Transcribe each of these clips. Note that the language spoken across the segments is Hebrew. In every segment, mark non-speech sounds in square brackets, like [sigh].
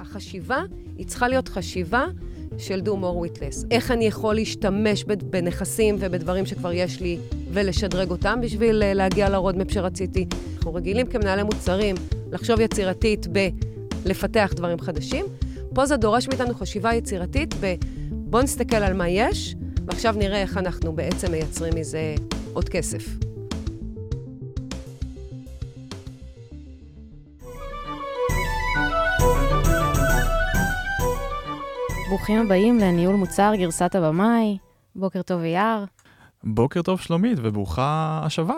החשיבה, היא צריכה להיות חשיבה של do more with less. איך אני יכול להשתמש בנכסים ובדברים שכבר יש לי ולשדרג אותם בשביל אה, להגיע לרודמפ שרציתי. אנחנו רגילים כמנהלי מוצרים לחשוב יצירתית בלפתח דברים חדשים. פה זה דורש מאיתנו חשיבה יצירתית ב... בואו נסתכל על מה יש, ועכשיו נראה איך אנחנו בעצם מייצרים מזה עוד כסף. ברוכים הבאים לניהול מוצר גרסת הבמאי. בוקר טוב אייר. בוקר טוב שלומית, וברוכה השבה.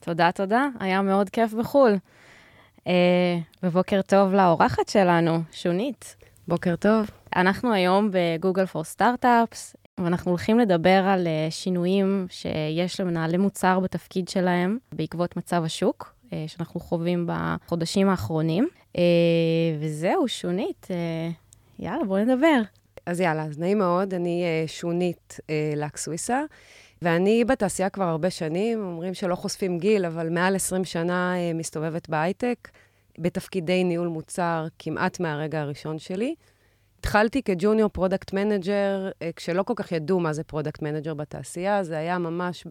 תודה, תודה. היה מאוד כיף בחו"ל. אה, ובוקר טוב לאורחת שלנו, שונית. בוקר טוב. אנחנו היום בגוגל פור סטארט-אפס, ואנחנו הולכים לדבר על אה, שינויים שיש למנהלי מוצר בתפקיד שלהם בעקבות מצב השוק, אה, שאנחנו חווים בחודשים האחרונים. אה, וזהו, שונית, יאללה, בואי נדבר. אז יאללה, אז נעים מאוד, אני שונית לק סוויסה, ואני בתעשייה כבר הרבה שנים, אומרים שלא חושפים גיל, אבל מעל 20 שנה מסתובבת בהייטק, בתפקידי ניהול מוצר כמעט מהרגע הראשון שלי. התחלתי כ-junior product manager, כשלא כל כך ידעו מה זה product manager בתעשייה, זה היה ממש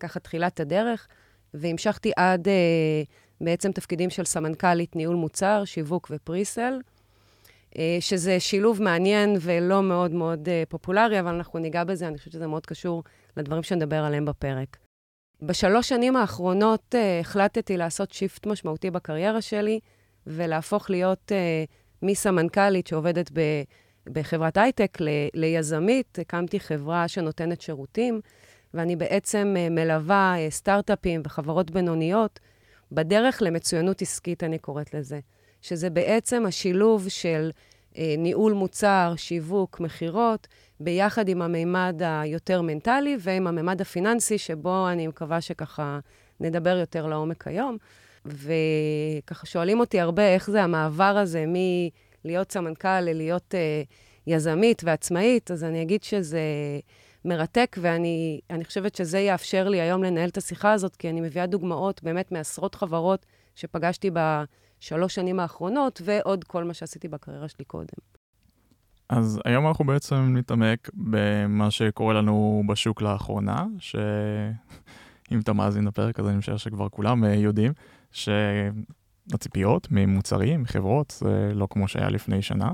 ככה תחילת הדרך, והמשכתי עד אה, בעצם תפקידים של סמנכ"לית ניהול מוצר, שיווק ו-presale, אה, שזה שילוב מעניין ולא מאוד מאוד אה, פופולרי, אבל אנחנו ניגע בזה, אני חושבת שזה מאוד קשור לדברים שנדבר עליהם בפרק. בשלוש שנים האחרונות החלטתי לעשות shift משמעותי בקריירה שלי, ולהפוך להיות מסמנכ"לית שעובדת ב, בחברת הייטק ל, ליזמית, הקמתי חברה שנותנת שירותים, ואני בעצם אה, מלווה אה, סטארט-אפים וחברות בינוניות בדרך למצוינות עסקית, אני קוראת לזה, שזה בעצם השילוב של אה, ניהול מוצר, שיווק, מכירות, ביחד עם המימד היותר מנטלי ועם המימד הפיננסי, שבו אני מקווה שככה נדבר יותר לעומק היום. וככה שואלים אותי הרבה איך זה המעבר הזה מלהיות סמנכ"ל ללהיות uh, יזמית ועצמאית, אז אני אגיד שזה מרתק, ואני חושבת שזה יאפשר לי היום לנהל את השיחה הזאת, כי אני מביאה דוגמאות באמת מעשרות חברות שפגשתי בשלוש שנים האחרונות, ועוד כל מה שעשיתי בקריירה שלי קודם. אז היום אנחנו בעצם נתעמק במה שקורה לנו בשוק לאחרונה, שאם אתה מאזין לפרק, אז אני משער שכבר כולם אה, יודעים. שהציפיות ממוצרים, מחברות, זה לא כמו שהיה לפני שנה.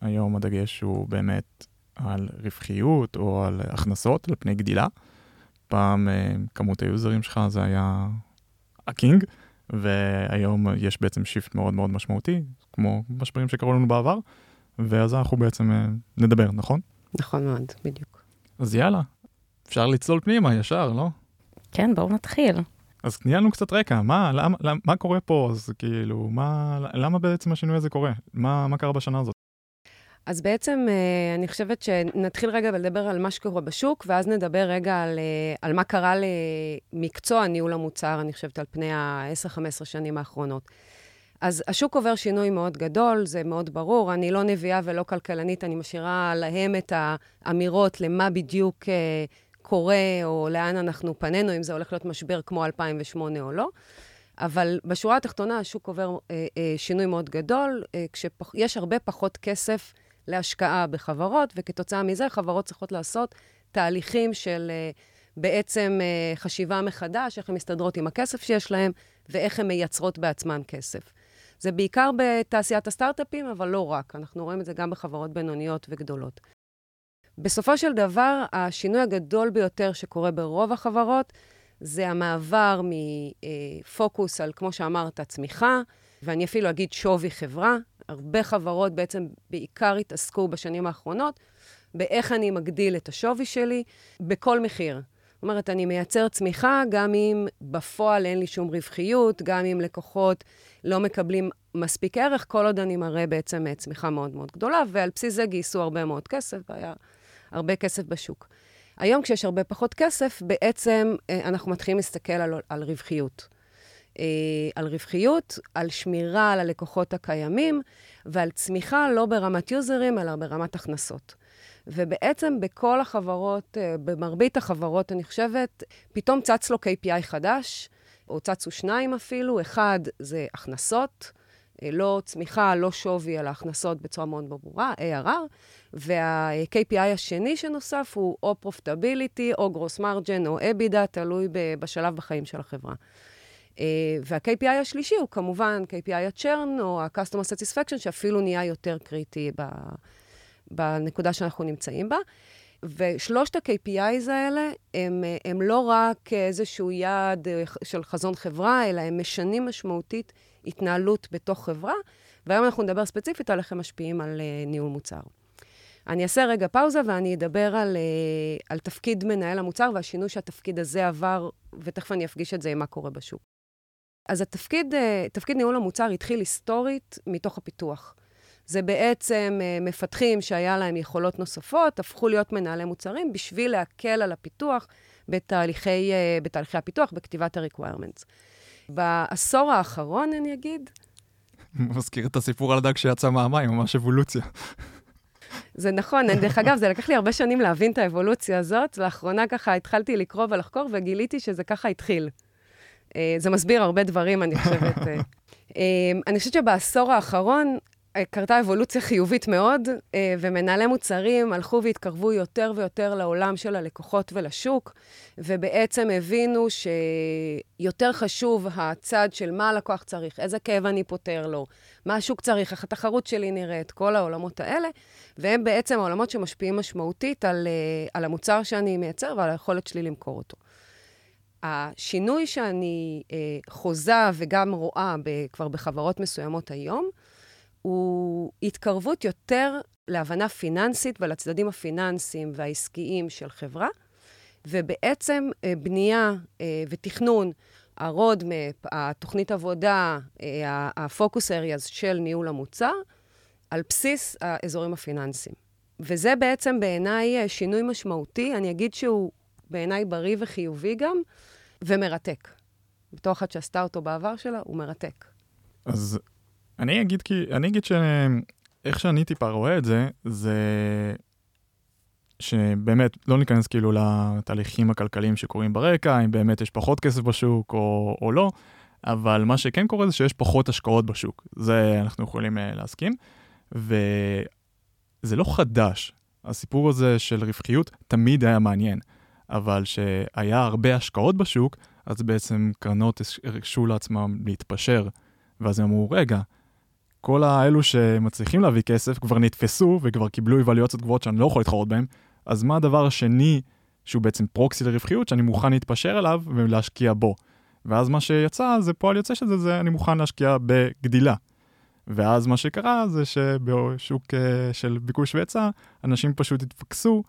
היום הדגש הוא באמת על רווחיות או על הכנסות, על פני גדילה. פעם אה, כמות היוזרים שלך זה היה ה-king, והיום יש בעצם shift מאוד מאוד משמעותי, כמו משברים שקרו לנו בעבר, ואז אנחנו בעצם אה, נדבר, נכון? נכון מאוד, בדיוק. אז יאללה, אפשר לצלול פנימה ישר, לא? כן, בואו נתחיל. אז תני לנו קצת רקע, מה, למה, למה, מה קורה פה? אז כאילו, מה, למה בעצם השינוי הזה קורה? מה, מה קרה בשנה הזאת? אז בעצם אה, אני חושבת שנתחיל רגע ולדבר על מה שקורה בשוק, ואז נדבר רגע על, אה, על מה קרה למקצוע ניהול המוצר, אני חושבת, על פני ה-10-15 שנים האחרונות. אז השוק עובר שינוי מאוד גדול, זה מאוד ברור. אני לא נביאה ולא כלכלנית, אני משאירה להם את האמירות למה בדיוק אה, קורה, או לאן אנחנו פנינו, אם זה הולך להיות משבר כמו 2008 או לא. אבל בשורה התחתונה, השוק עובר אה, אה, שינוי מאוד גדול, אה, כשיש הרבה פחות כסף להשקעה בחברות, וכתוצאה מזה חברות צריכות לעשות תהליכים של אה, בעצם אה, חשיבה מחדש, איך הן מסתדרות עם הכסף שיש להן, ואיך הן מייצרות בעצמן כסף. זה בעיקר בתעשיית הסטארט-אפים, אבל לא רק. אנחנו רואים את זה גם בחברות בינוניות וגדולות. בסופו של דבר, השינוי הגדול ביותר שקורה ברוב החברות, זה המעבר מפוקוס על, כמו שאמרת, צמיחה, ואני אפילו אגיד שווי חברה. הרבה חברות בעצם בעיקר התעסקו בשנים האחרונות באיך אני מגדיל את השווי שלי בכל מחיר. זאת אומרת, אני מייצר צמיחה גם אם בפועל אין לי שום רווחיות, גם אם לקוחות לא מקבלים מספיק ערך, כל עוד אני מראה בעצם צמיחה מאוד מאוד גדולה, ועל בסיס זה גייסו הרבה מאוד כסף, והיה הרבה כסף בשוק. היום, כשיש הרבה פחות כסף, בעצם אה, אנחנו מתחילים להסתכל על, על רווחיות. אה, על רווחיות, על שמירה על הלקוחות הקיימים, ועל צמיחה לא ברמת יוזרים, אלא ברמת הכנסות. ובעצם בכל החברות, אה, במרבית החברות, אני חושבת, פתאום צץ לו KPI חדש, או צצו שניים אפילו. אחד זה הכנסות, אה, לא צמיחה, לא שווי, אלא הכנסות בצורה מאוד ברורה, ARR, וה-KPI השני שנוסף הוא או פרופטביליטי, או גרוס מרג'ן, או EBITDA, תלוי בשלב בחיים של החברה. אה, וה-KPI השלישי הוא כמובן KPI ה-churn, או ה-customer satisfaction, שאפילו נהיה יותר קריטי בנקודה שאנחנו נמצאים בה. ושלושת ה-KPIs האלה הם, הם לא רק איזשהו יעד אה, של חזון חברה, אלא הם משנים משמעותית התנהלות בתוך חברה, והיום אנחנו נדבר ספציפית על איך הם משפיעים על uh, ניהול מוצר. אני אעשה רגע פאוזה ואני אדבר על, על תפקיד מנהל המוצר והשינוי שהתפקיד הזה עבר, ותכף אני אפגיש את זה עם מה קורה בשוק. אז התפקיד, uh, תפקיד ניהול המוצר התחיל היסטורית מתוך הפיתוח. זה בעצם uh, מפתחים שהיה להם יכולות נוספות, הפכו להיות מנהלי מוצרים בשביל להקל על הפיתוח בתהליכי, uh, בתהליכי הפיתוח, בכתיבת ה-requirements. בעשור האחרון, אני אגיד... מזכיר את הסיפור על הדג שיצא מהמים, ממש אבולוציה. זה נכון, דרך אגב, זה לקח לי הרבה שנים להבין את האבולוציה הזאת. לאחרונה ככה התחלתי לקרוא ולחקור, וגיליתי שזה ככה התחיל. אה, זה מסביר הרבה דברים, אני חושבת. אה, אני חושבת שבעשור האחרון קרתה אבולוציה חיובית מאוד, אה, ומנהלי מוצרים הלכו והתקרבו יותר ויותר לעולם של הלקוחות ולשוק, ובעצם הבינו שיותר חשוב הצד של מה הלקוח צריך, איזה כאב אני פותר לו, מה השוק צריך, איך התחרות שלי נראית, כל העולמות האלה, והם בעצם העולמות שמשפיעים משמעותית על, אה, על המוצר שאני מייצר ועל היכולת שלי למכור אותו. השינוי שאני אה, חוזה וגם רואה ב, כבר בחברות מסוימות היום, הוא התקרבות יותר להבנה פיננסית ולצדדים הפיננסיים והעסקיים של חברה, ובעצם אה, בנייה אה, ותכנון ה-roadmap, התוכנית עבודה, ה-focus areas של ניהול המוצר, על בסיס האזורים הפיננסיים. וזה בעצם בעיניי אה, שינוי משמעותי, אני אגיד שהוא בעיניי בריא וחיובי גם, ומרתק. בתור אחת שעשתה אותו בעבר שלה, הוא מרתק. אז אני אגיד כי, אני אגיד שאיך שאני טיפה רואה את זה, זה שבאמת לא ניכנס כאילו לתהליכים הכלכליים שקורים ברקע, אם באמת יש פחות כסף בשוק או, או לא, אבל מה שכן קורה זה שיש פחות השקעות בשוק. זה אנחנו יכולים uh, להסכים. וזה לא חדש. הסיפור הזה של רווחיות תמיד היה מעניין, אבל שהיה הרבה השקעות בשוק, אז בעצם קרנות הרשו לעצמם להתפשר, ואז הם אמרו, רגע, כל האלו שמצליחים להביא כסף כבר נתפסו וכבר קיבלו איוולואציות גבוהות שאני לא יכול להתחרות בהן, אז מה הדבר השני שהוא בעצם פרוקסי לרווחיות שאני מוכן להתפשר עליו ולהשקיע בו? ואז מה שיצא, זה פועל יוצא של זה, זה אני מוכן להשקיע בגדילה. ואז מה שקרה זה שבשוק uh, של ביקוש והיצע, אנשים פשוט התפקסו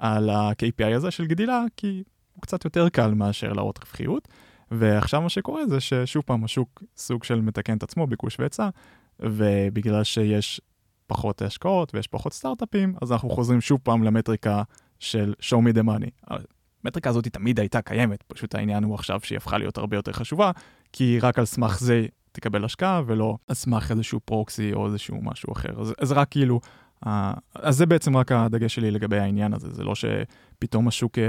על ה-KPI הזה של גדילה, כי הוא קצת יותר קל מאשר להראות רווחיות. ועכשיו מה שקורה זה ששוב פעם השוק סוג של מתקן את עצמו, ביקוש והיצע, ובגלל שיש פחות השקעות ויש פחות סטארט-אפים, אז אנחנו חוזרים שוב פעם למטריקה של show me the money. המטריקה הזאת תמיד הייתה קיימת, פשוט העניין הוא עכשיו שהיא הפכה להיות הרבה יותר חשובה, כי רק על סמך זה תקבל השקעה, ולא על סמך איזשהו פרוקסי או איזשהו משהו אחר. אז, אז רק כאילו, אז זה בעצם רק הדגש שלי לגבי העניין הזה, זה לא שפתאום השוק uh,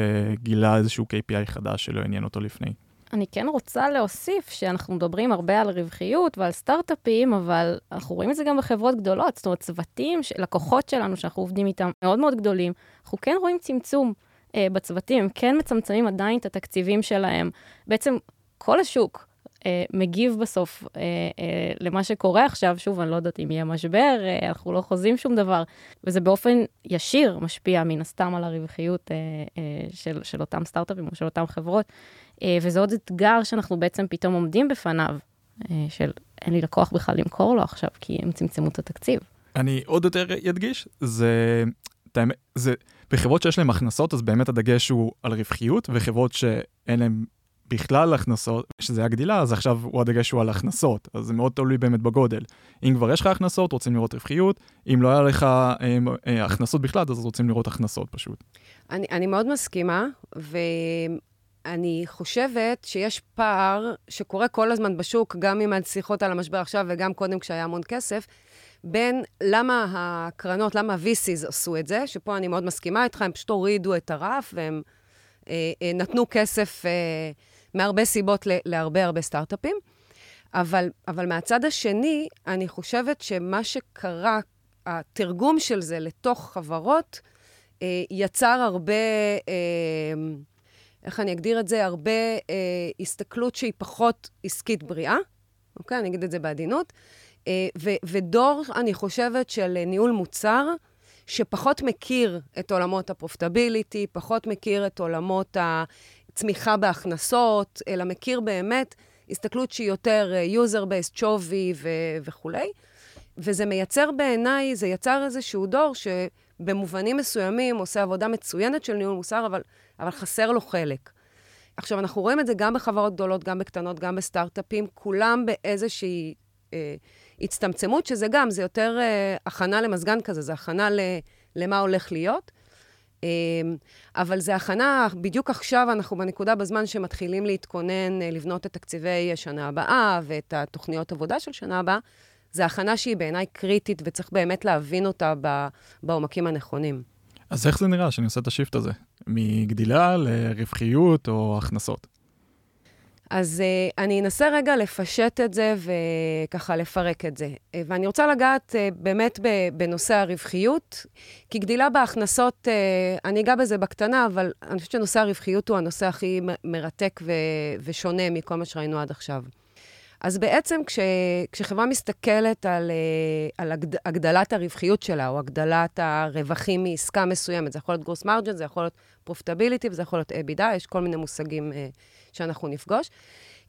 גילה איזשהו KPI חדש שלא עניין אותו לפני. אני כן רוצה להוסיף שאנחנו מדברים הרבה על רווחיות ועל סטארט-אפים, אבל אנחנו רואים את זה גם בחברות גדולות. זאת אומרת, צוותים, לקוחות שלנו שאנחנו עובדים איתם מאוד מאוד גדולים, אנחנו כן רואים צמצום אה, בצוותים, הם כן מצמצמים עדיין את התקציבים שלהם. בעצם כל השוק אה, מגיב בסוף אה, אה, למה שקורה עכשיו. שוב, אני לא יודעת אם יהיה משבר, אה, אנחנו לא חוזים שום דבר, וזה באופן ישיר משפיע מן הסתם על הרווחיות אה, אה, של, של אותם סטארט-אפים או של אותם חברות. אה, וזה עוד אתגר שאנחנו בעצם פתאום עומדים בפניו, אה, של אין לי לקוח בכלל למכור לו עכשיו, כי הם צמצמו את התקציב. אני עוד יותר אדגיש, זה, זה, בחברות שיש להן הכנסות, אז באמת הדגש הוא על רווחיות, וחברות שאין להן בכלל הכנסות, שזה הגדילה, אז עכשיו הוא הדגש הוא על הכנסות, אז זה מאוד תלוי באמת בגודל. אם כבר יש לך הכנסות, רוצים לראות רווחיות, אם לא היה לך אה, אה, הכנסות בכלל, אז רוצים לראות הכנסות פשוט. אני, אני מאוד מסכימה, ואני חושבת שיש פער שקורה כל הזמן בשוק, גם עם השיחות על המשבר עכשיו וגם קודם כשהיה המון כסף, בין למה הקרנות, למה ה-VCs עשו את זה, שפה אני מאוד מסכימה איתך, הם פשוט הורידו את הרף והם אה, אה, נתנו כסף... אה, מהרבה סיבות להרבה הרבה סטארט-אפים. אבל, אבל מהצד השני, אני חושבת שמה שקרה, התרגום של זה לתוך חברות, אה, יצר הרבה, אה, איך אני אגדיר את זה? הרבה אה, הסתכלות שהיא פחות עסקית בריאה, אוקיי? אני אגיד את זה בעדינות. אה, ו- ודור, אני חושבת, של ניהול מוצר, שפחות מכיר את עולמות הפרופטביליטי, פחות מכיר את עולמות הצמיחה בהכנסות, אלא מכיר באמת הסתכלות שהיא יותר אה, user-based, שווי ו- וכולי. וזה מייצר בעיניי, זה יצר איזשהו דור שבמובנים מסוימים עושה עבודה מצוינת של ניהול מוסר, אבל, אבל חסר לו חלק. עכשיו, אנחנו רואים את זה גם בחברות גדולות, גם בקטנות, גם בסטארט-אפים, כולם באיזושהי אה, הצטמצמות, שזה גם, זה יותר אה, הכנה למזגן כזה, זה הכנה ל, למה הולך להיות. אה, אבל זה הכנה, בדיוק עכשיו אנחנו בנקודה בזמן שמתחילים להתכונן, אה, לבנות את תקציבי שנה הבאה ואת התוכניות עבודה של שנה הבאה. זו הכנה שהיא בעיניי קריטית, וצריך באמת להבין אותה בעומקים הנכונים. אז איך זה נראה שאני עושה את השיפט הזה? מגדילה לרווחיות או הכנסות? אז uh, אני אנסה רגע לפשט את זה וככה לפרק את זה. Uh, ואני רוצה לגעת uh, באמת בנושא הרווחיות, כי גדילה בהכנסות, uh, אני אגע בזה בקטנה, אבל אני חושבת שנושא הרווחיות הוא הנושא הכי מרתק ושונה מכל מה שראינו עד עכשיו. אז בעצם כש, כשחברה מסתכלת על, על הגד, הגדלת הרווחיות שלה, או הגדלת הרווחים מעסקה מסוימת, זה יכול להיות גרוס מרג'ן, זה יכול להיות פרופטביליטי וזה יכול להיות אבידה, יש כל מיני מושגים שאנחנו נפגוש.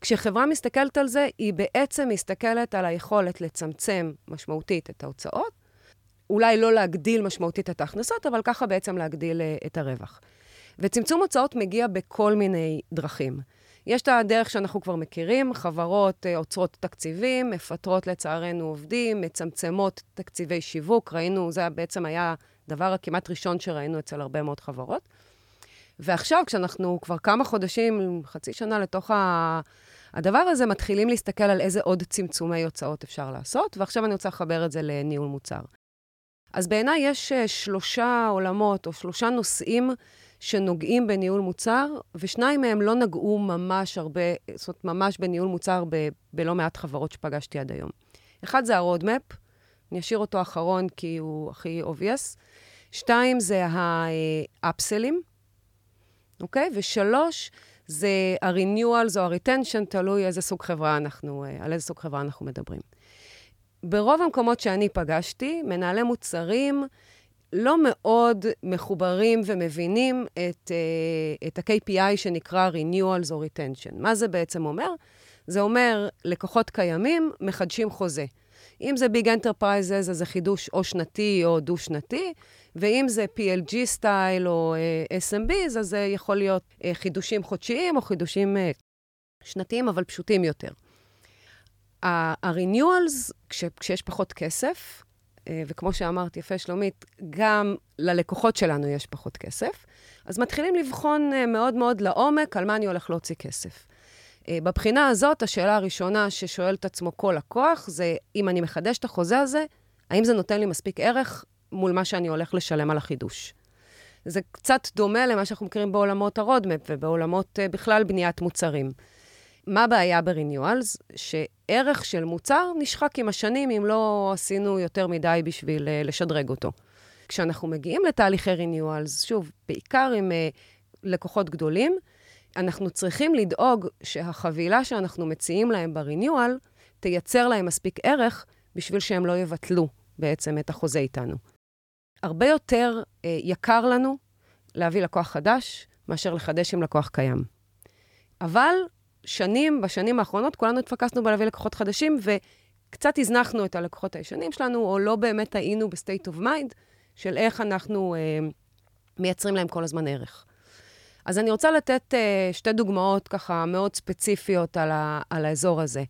כשחברה מסתכלת על זה, היא בעצם מסתכלת על היכולת לצמצם משמעותית את ההוצאות, אולי לא להגדיל משמעותית את ההכנסות, אבל ככה בעצם להגדיל uh, את הרווח. וצמצום הוצאות מגיע בכל מיני דרכים. יש את הדרך שאנחנו כבר מכירים, חברות uh, עוצרות תקציבים, מפטרות לצערנו עובדים, מצמצמות תקציבי שיווק. ראינו, זה בעצם היה הדבר הכמעט ראשון שראינו אצל הרבה מאוד חברות. ועכשיו, כשאנחנו כבר כמה חודשים, חצי שנה לתוך ה... הדבר הזה, מתחילים להסתכל על איזה עוד צמצומי הוצאות אפשר לעשות, ועכשיו אני רוצה לחבר את זה לניהול מוצר. אז בעיניי יש uh, שלושה עולמות או שלושה נושאים שנוגעים בניהול מוצר, ושניים מהם לא נגעו ממש הרבה, זאת אומרת, ממש בניהול מוצר ב- בלא מעט חברות שפגשתי עד היום. אחד זה ה-roadmap, אני אשאיר אותו אחרון כי הוא הכי obvious. שתיים זה האפסלים, אוקיי? ושלוש, זה ה-renewals או ה-retention, תלוי איזה סוג חברה אנחנו, אה, על איזה סוג חברה אנחנו מדברים. ברוב המקומות שאני פגשתי, מנהלי מוצרים לא מאוד מחוברים ומבינים את, uh, את ה-KPI שנקרא renewals או retention. מה זה בעצם אומר? זה אומר, לקוחות קיימים מחדשים חוזה. אם זה big enterprises, אז זה חידוש או שנתי או דו-שנתי, ואם זה PLG style או uh, SMBs, אז זה יכול להיות uh, חידושים חודשיים או חידושים uh, שנתיים, אבל פשוטים יותר. ה-renewals, כש, כשיש פחות כסף, וכמו שאמרת, יפה שלומית, גם ללקוחות שלנו יש פחות כסף, אז מתחילים לבחון uh, מאוד מאוד לעומק על מה אני הולך להוציא כסף. Uh, בבחינה הזאת, השאלה הראשונה ששואל את עצמו כל לקוח, זה אם אני מחדש את החוזה הזה, האם זה נותן לי מספיק ערך מול מה שאני הולך לשלם על החידוש. זה קצת דומה למה שאנחנו מכירים בעולמות ה-roadmap ובעולמות בכלל בניית מוצרים. מה הבעיה ב-renewals? שערך של מוצר נשחק עם השנים אם לא עשינו יותר מדי בשביל uh, לשדרג אותו. כשאנחנו מגיעים לתהליכי renewals, שוב, בעיקר עם uh, לקוחות גדולים, אנחנו צריכים לדאוג שהחבילה שאנחנו מציעים להם ב-renewal תייצר להם מספיק ערך בשביל שהם לא יבטלו בעצם את החוזה איתנו. הרבה יותר אה, יקר לנו להביא לקוח חדש מאשר לחדש עם לקוח קיים. אבל שנים, בשנים האחרונות, כולנו התפקסנו בלהביא לקוחות חדשים, וקצת הזנחנו את הלקוחות הישנים שלנו, או לא באמת היינו ב-state of mind של איך אנחנו אה, מייצרים להם כל הזמן ערך. אז אני רוצה לתת אה, שתי דוגמאות ככה מאוד ספציפיות על, ה, על האזור הזה.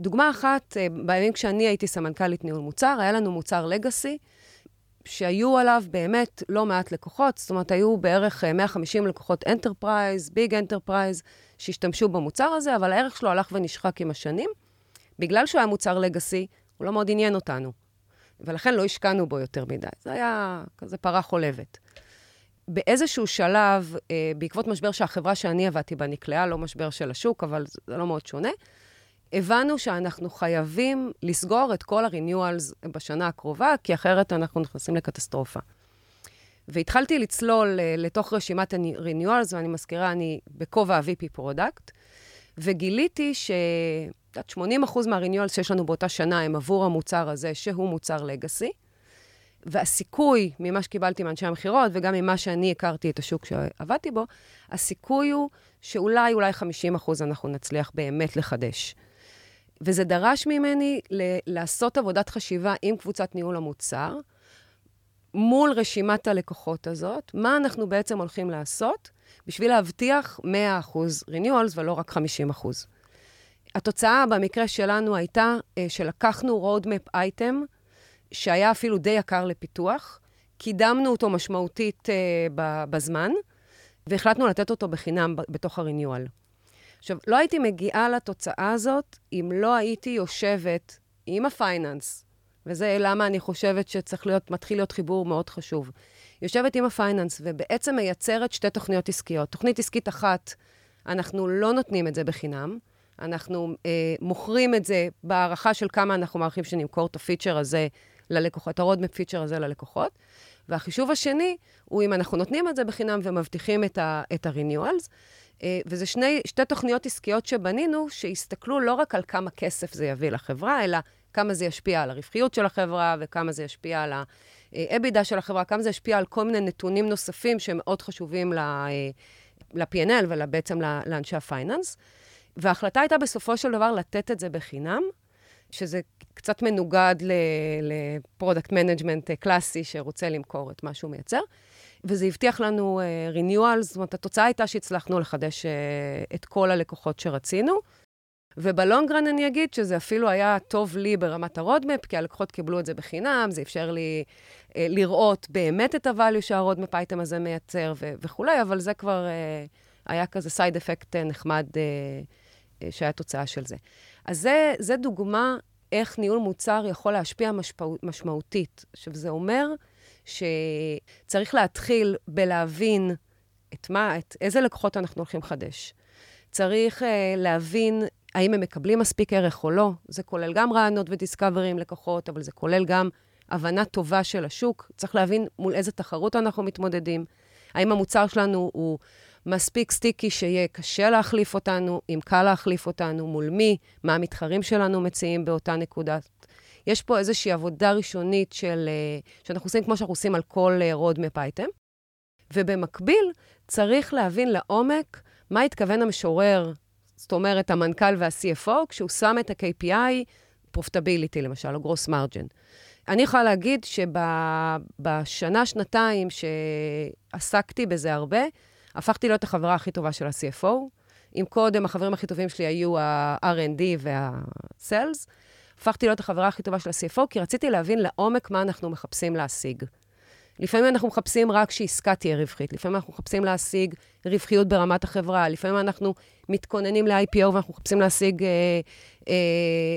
דוגמה אחת, אה, בימים כשאני הייתי סמנכ"לית ניהול מוצר, היה לנו מוצר legacy, שהיו עליו באמת לא מעט לקוחות, זאת אומרת, היו בערך 150 אה, לקוחות enterprise, big enterprise, שהשתמשו במוצר הזה, אבל הערך שלו הלך ונשחק עם השנים. בגלל שהוא היה מוצר legacy, הוא לא מאוד עניין אותנו, ולכן לא השקענו בו יותר מדי. זה היה כזה פרה חולבת. באיזשהו שלב, אה, בעקבות משבר שהחברה שאני עבדתי בה נקלעה, לא משבר של השוק, אבל זה לא מאוד שונה, הבנו שאנחנו חייבים לסגור את כל ה-renewals בשנה הקרובה, כי אחרת אנחנו נכנסים לקטסטרופה. והתחלתי לצלול אה, לתוך רשימת ה-renewals, ואני מזכירה, אני בכובע ה-VP product, וגיליתי ש... 80 מה-renewals שיש לנו באותה שנה הם עבור המוצר הזה, שהוא מוצר לגאסי. והסיכוי, ממה שקיבלתי מאנשי המכירות, וגם ממה שאני הכרתי את השוק שעבדתי בו, הסיכוי הוא שאולי, אולי 50 אחוז אנחנו נצליח באמת לחדש. וזה דרש ממני ל- לעשות עבודת חשיבה עם קבוצת ניהול המוצר, מול רשימת הלקוחות הזאת, מה אנחנו בעצם הולכים לעשות בשביל להבטיח 100 אחוז renewals ולא רק 50 אחוז. התוצאה במקרה שלנו הייתה uh, שלקחנו roadmap item, שהיה אפילו די יקר לפיתוח, קידמנו אותו משמעותית uh, בזמן, והחלטנו לתת אותו בחינם בתוך ה-renewal. עכשיו, לא הייתי מגיעה לתוצאה הזאת אם לא הייתי יושבת עם הפייננס, וזה למה אני חושבת שצריך להיות, מתחיל להיות חיבור מאוד חשוב. יושבת עם ה finance ובעצם מייצרת שתי תוכניות עסקיות. תוכנית עסקית אחת, אנחנו לא נותנים את זה בחינם, אנחנו אה, מוכרים את זה בהערכה של כמה אנחנו מעריכים שנמכור את הפיצ'ר הזה ללקוחות, ה roadmap feature הזה ללקוחות. והחישוב השני הוא אם אנחנו נותנים את זה בחינם ומבטיחים את ה-renewals. אה, וזה שני, שתי תוכניות עסקיות שבנינו, שהסתכלו לא רק על כמה כסף זה יביא לחברה, אלא כמה זה ישפיע על הרווחיות של החברה, וכמה זה ישפיע על ה-EBITDA של החברה, כמה זה ישפיע על כל מיני נתונים נוספים שמאוד חשובים ל-P&L אה, ובעצם לאנשי ה finance. וההחלטה הייתה בסופו של דבר לתת את זה בחינם, שזה קצת מנוגד ל product management קלאסי שרוצה למכור את מה שהוא מייצר. וזה הבטיח לנו אה, renewal, זאת אומרת, התוצאה הייתה שהצלחנו לחדש אה, את כל הלקוחות שרצינו. וב long run אני אגיד שזה אפילו היה טוב לי ברמת ה roadmap, כי הלקוחות קיבלו את זה בחינם, זה אפשר לי אה, לראות באמת את ה value שה roadmap item הזה מייצר ו- וכולי, אבל זה כבר אה, היה כזה סייד אפקט נחמד uh, uh, שהיה תוצאה של זה. אז זה, זה דוגמה איך ניהול מוצר יכול להשפיע משפע, משמעותית. עכשיו, זה אומר שצריך להתחיל בלהבין את מה, את איזה לקוחות אנחנו הולכים לחדש. צריך uh, להבין האם הם מקבלים מספיק ערך או לא. זה כולל גם רעיונות ודיסקאברי עם לקוחות, אבל זה כולל גם הבנה טובה של השוק. צריך להבין מול איזה תחרות אנחנו מתמודדים. האם המוצר שלנו הוא מספיק סטיקי שיהיה קשה להחליף אותנו, אם קל להחליף אותנו, מול מי, מה המתחרים שלנו מציעים באותה נקודה. יש פה איזושהי עבודה ראשונית של, אה, שאנחנו עושים כמו שאנחנו עושים על כל אה, roadmap item, ובמקביל צריך להבין לעומק מה התכוון המשורר, זאת אומרת, המנכ"ל וה-CFO, כשהוא שם את ה-KPI, פרופטביליטי למשל, או גרוס מרג'ן. אני יכולה להגיד שבשנה, שנתיים שעסקתי בזה הרבה, הפכתי להיות החברה הכי טובה של ה-CFO. אם קודם החברים הכי טובים שלי היו ה-R&D וה-Sales, הפכתי להיות החברה הכי טובה של ה-CFO, כי רציתי להבין לעומק מה אנחנו מחפשים להשיג. לפעמים אנחנו מחפשים רק שעסקה תהיה רווחית, לפעמים אנחנו מחפשים להשיג רווחיות ברמת החברה, לפעמים אנחנו מתכוננים ל-IPO ואנחנו מחפשים להשיג אה, אה,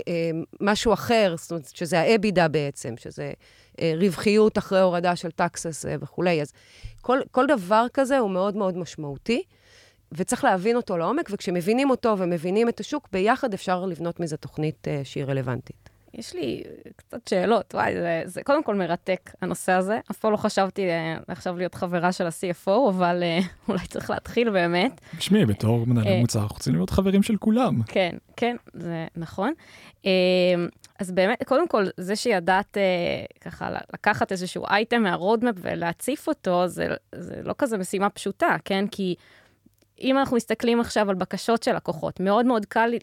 אה, משהו אחר, זאת אומרת, שזה ה-EBITDA בעצם, שזה אה, רווחיות אחרי הורדה של טקסס אה, וכולי. אז כל, כל דבר כזה הוא מאוד מאוד משמעותי, וצריך להבין אותו לעומק, וכשמבינים אותו ומבינים את השוק, ביחד אפשר לבנות מזה תוכנית אה, שהיא רלוונטית. יש לי קצת שאלות. וואי, זה, זה קודם כל מרתק, הנושא הזה. אף פעם לא חשבתי אה, עכשיו להיות חברה של ה-CFO, אבל אה, [laughs] אולי צריך להתחיל באמת. תשמעי, בתור מנהלי אה, מוצר, אנחנו רוצים להיות חברים של כולם. כן, כן, זה נכון. אה, אז באמת, קודם כל, זה שידעת אה, ככה לקחת איזשהו אייטם מהרודמפ ולהציף אותו, זה, זה לא כזה משימה פשוטה, כן? כי... אם אנחנו מסתכלים עכשיו על בקשות של לקוחות, מאוד מאוד קל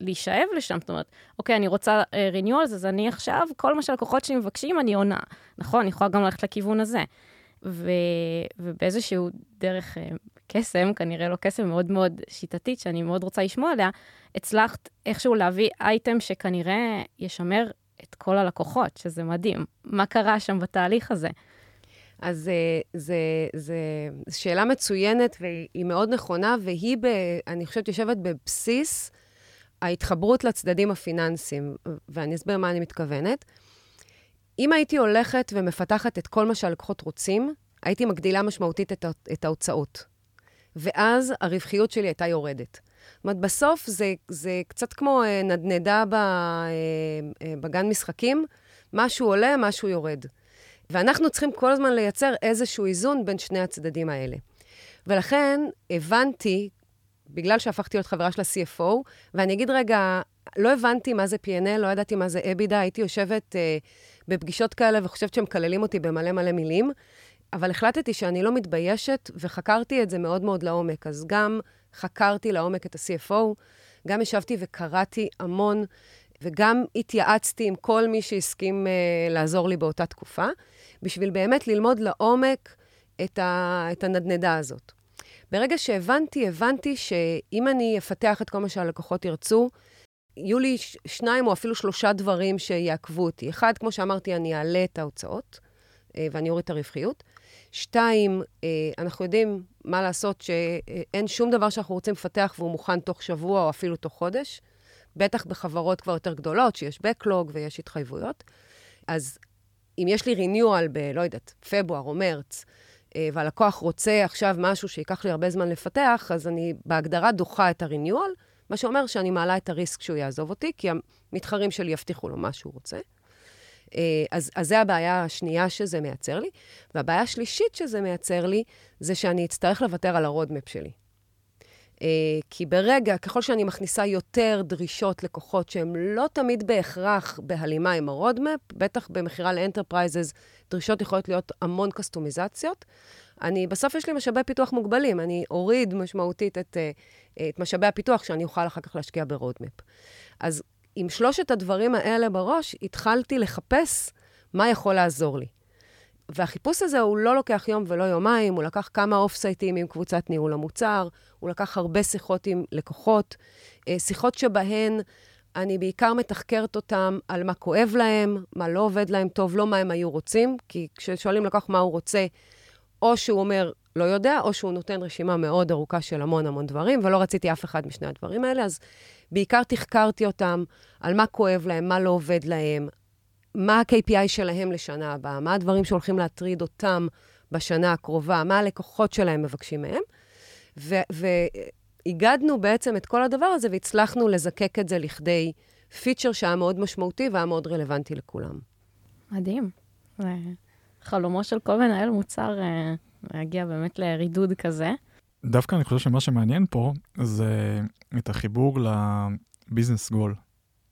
להישאב לשם, זאת אומרת, אוקיי, אני רוצה uh, renewals, אז אני עכשיו, כל מה שהלקוחות שלי מבקשים, אני עונה. נכון, אני יכולה גם ללכת לכיוון הזה. ו, ובאיזשהו דרך uh, קסם, כנראה לא קסם, מאוד מאוד שיטתית, שאני מאוד רוצה לשמוע עליה, הצלחת איכשהו להביא אייטם שכנראה ישמר את כל הלקוחות, שזה מדהים. מה קרה שם בתהליך הזה? אז אה, זו שאלה מצוינת והיא מאוד נכונה, והיא, ב, אני חושבת, יושבת בבסיס ההתחברות לצדדים הפיננסיים, ואני אסביר מה אני מתכוונת. אם הייתי הולכת ומפתחת את כל מה שהלקוחות רוצים, הייתי מגדילה משמעותית את, את ההוצאות. ואז הרווחיות שלי הייתה יורדת. זאת אומרת, בסוף זה, זה קצת כמו אה, נדנדה אה, בגן משחקים, משהו עולה, משהו יורד. ואנחנו צריכים כל הזמן לייצר איזשהו איזון בין שני הצדדים האלה. ולכן הבנתי, בגלל שהפכתי להיות חברה של ה-CFO, ואני אגיד רגע, לא הבנתי מה זה P&L, לא ידעתי מה זה אבידה, הייתי יושבת אה, בפגישות כאלה וחושבת שהם מקללים אותי במלא מלא מילים, אבל החלטתי שאני לא מתביישת, וחקרתי את זה מאוד מאוד לעומק. אז גם חקרתי לעומק את ה-CFO, גם ישבתי וקראתי המון, וגם התייעצתי עם כל מי שהסכים uh, לעזור לי באותה תקופה, בשביל באמת ללמוד לעומק את, ה, את הנדנדה הזאת. ברגע שהבנתי, הבנתי שאם אני אפתח את כל מה שהלקוחות ירצו, יהיו לי שניים או אפילו שלושה דברים שיעכבו אותי. אחד, כמו שאמרתי, אני אעלה את ההוצאות אה, ואני אוריד את הרווחיות. שתיים, אה, אנחנו יודעים מה לעשות, שאין שום דבר שאנחנו רוצים לפתח והוא מוכן תוך שבוע או אפילו תוך חודש. בטח בחברות כבר יותר גדולות, שיש Backlog ויש התחייבויות. אז אם יש לי ריניואל ב, לא יודעת, פברואר או מרץ, אה, והלקוח רוצה עכשיו משהו שייקח לי הרבה זמן לפתח, אז אני בהגדרה דוחה את הריניואל, מה שאומר שאני מעלה את ה risk שהוא יעזוב אותי, כי המתחרים שלי יבטיחו לו מה שהוא רוצה. אה, אז, אז זה הבעיה השנייה שזה מייצר לי. והבעיה השלישית שזה מייצר לי, זה שאני אצטרך לוותר על ה roadmap שלי. אה, כי ברגע, ככל שאני מכניסה יותר דרישות לקוחות שהן לא תמיד בהכרח בהלימה עם ה roadmap, בטח במכירה ל enterprises, דרישות יכולות להיות המון קסטומיזציות. אני, בסוף יש לי משאבי פיתוח מוגבלים, אני אוריד משמעותית את, אה, את משאבי הפיתוח שאני אוכל אחר כך להשקיע ב roadmap. אז עם שלושת הדברים האלה בראש, התחלתי לחפש מה יכול לעזור לי. והחיפוש הזה הוא לא לוקח יום ולא יומיים, הוא לקח כמה אוף סייטים עם קבוצת ניהול המוצר, הוא לקח הרבה שיחות עם לקוחות, אה, שיחות שבהן אני בעיקר מתחקרת אותם על מה כואב להם, מה לא עובד להם טוב, לא מה הם היו רוצים, כי כששואלים לקוח מה הוא רוצה, או שהוא אומר, לא יודע, או שהוא נותן רשימה מאוד ארוכה של המון המון דברים, ולא רציתי אף אחד משני הדברים האלה, אז בעיקר תחקרתי אותם על מה כואב להם, מה לא עובד להם, מה ה-KPI שלהם לשנה הבאה, מה הדברים שהולכים להטריד אותם בשנה הקרובה, מה הלקוחות שלהם מבקשים מהם. והגדנו בעצם את כל הדבר הזה והצלחנו לזקק את זה לכדי פיצ'ר שהיה מאוד משמעותי והיה מאוד רלוונטי לכולם. מדהים. זה חלומו של כל מנהל מוצר אה, להגיע באמת לרידוד כזה. דווקא אני חושב שמה שמעניין פה זה את החיבור לביזנס גול.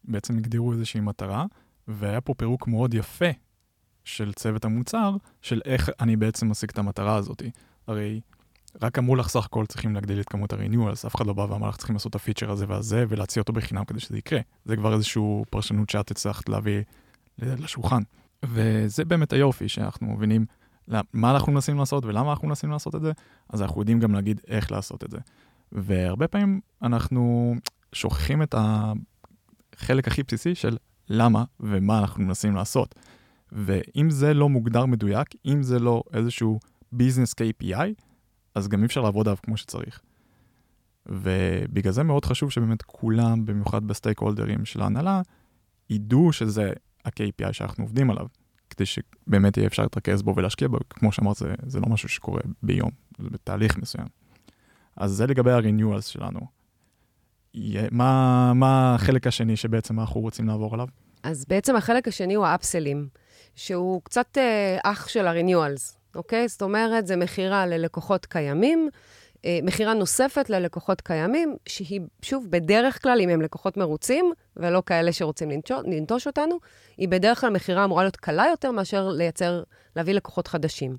בעצם הגדירו איזושהי מטרה, והיה פה פירוק מאוד יפה של צוות המוצר, של איך אני בעצם משיג את המטרה הזאת. הרי רק אמרו לך סך הכל צריכים להגדיל את כמות ה-renewals, אף אחד לא בא ואמר לך צריכים לעשות את הפיצ'ר הזה והזה ולהציע אותו בחינם כדי שזה יקרה. זה כבר איזושהי פרשנות שאת הצלחת להביא לשולחן. וזה באמת היופי, שאנחנו מבינים מה אנחנו מנסים לעשות ולמה אנחנו מנסים לעשות את זה, אז אנחנו יודעים גם להגיד איך לעשות את זה. והרבה פעמים אנחנו שוכחים את החלק הכי בסיסי של למה ומה אנחנו מנסים לעשות. ואם זה לא מוגדר מדויק, אם זה לא איזשהו ביזנס KPI, אז גם אי אפשר לעבוד עליו כמו שצריך. ובגלל זה מאוד חשוב שבאמת כולם, במיוחד בסטייק הולדרים של ההנהלה, ידעו שזה ה-KPI שאנחנו עובדים עליו, כדי שבאמת יהיה אפשר להתרכז בו ולהשקיע בו. כמו שאמרת, זה, זה לא משהו שקורה ביום, זה בתהליך מסוים. אז זה לגבי ה-renewals שלנו. מה, מה החלק השני שבעצם אנחנו רוצים לעבור עליו? אז בעצם החלק השני הוא האפסלים, שהוא קצת אה, אח של ה-renewals, אוקיי? זאת אומרת, זה מכירה ללקוחות קיימים, אה, מכירה נוספת ללקוחות קיימים, שהיא, שוב, בדרך כלל, אם הם לקוחות מרוצים, ולא כאלה שרוצים לנטוש אותנו, היא בדרך כלל מכירה אמורה להיות קלה יותר מאשר לייצר, להביא לקוחות חדשים.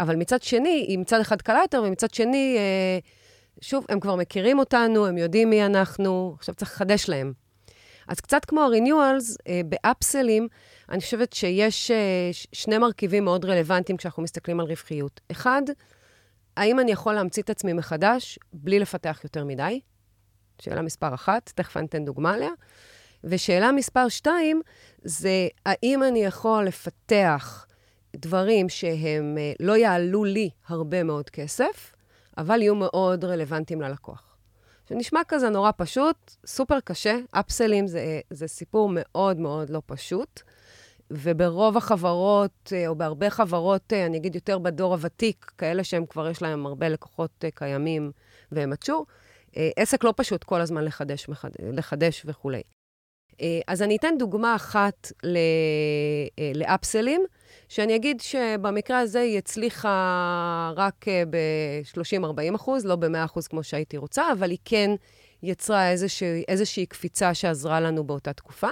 אבל מצד שני, היא מצד אחד קלה יותר, ומצד שני, אה, שוב, הם כבר מכירים אותנו, הם יודעים מי אנחנו, עכשיו צריך לחדש להם. אז קצת כמו ה-renewals, אה, באפסלים, אני חושבת שיש אה, שני מרכיבים מאוד רלוונטיים כשאנחנו מסתכלים על רווחיות. אחד, האם אני יכול להמציא את עצמי מחדש בלי לפתח יותר מדי? שאלה מספר אחת, תכף אני אתן דוגמה עליה. ושאלה מספר שתיים, זה האם אני יכול לפתח דברים שהם אה, לא יעלו לי הרבה מאוד כסף, אבל יהיו מאוד רלוונטיים ללקוח. שנשמע כזה נורא פשוט, סופר קשה. אפסלים זה, זה סיפור מאוד מאוד לא פשוט. וברוב החברות, אה, או בהרבה חברות, אה, אני אגיד יותר בדור הוותיק, כאלה שהם כבר יש להם הרבה לקוחות קיימים והם מצ'ור, אה, עסק לא פשוט כל הזמן לחדש. לחדש וכולי. אה, אז אני אתן דוגמה אחת. אה, לאפסלים, שאני אגיד שבמקרה הזה היא הצליחה רק ב-30-40 אחוז, לא ב-100 אחוז כמו שהייתי רוצה, אבל היא כן יצרה איזושהי, איזושהי קפיצה שעזרה לנו באותה תקופה.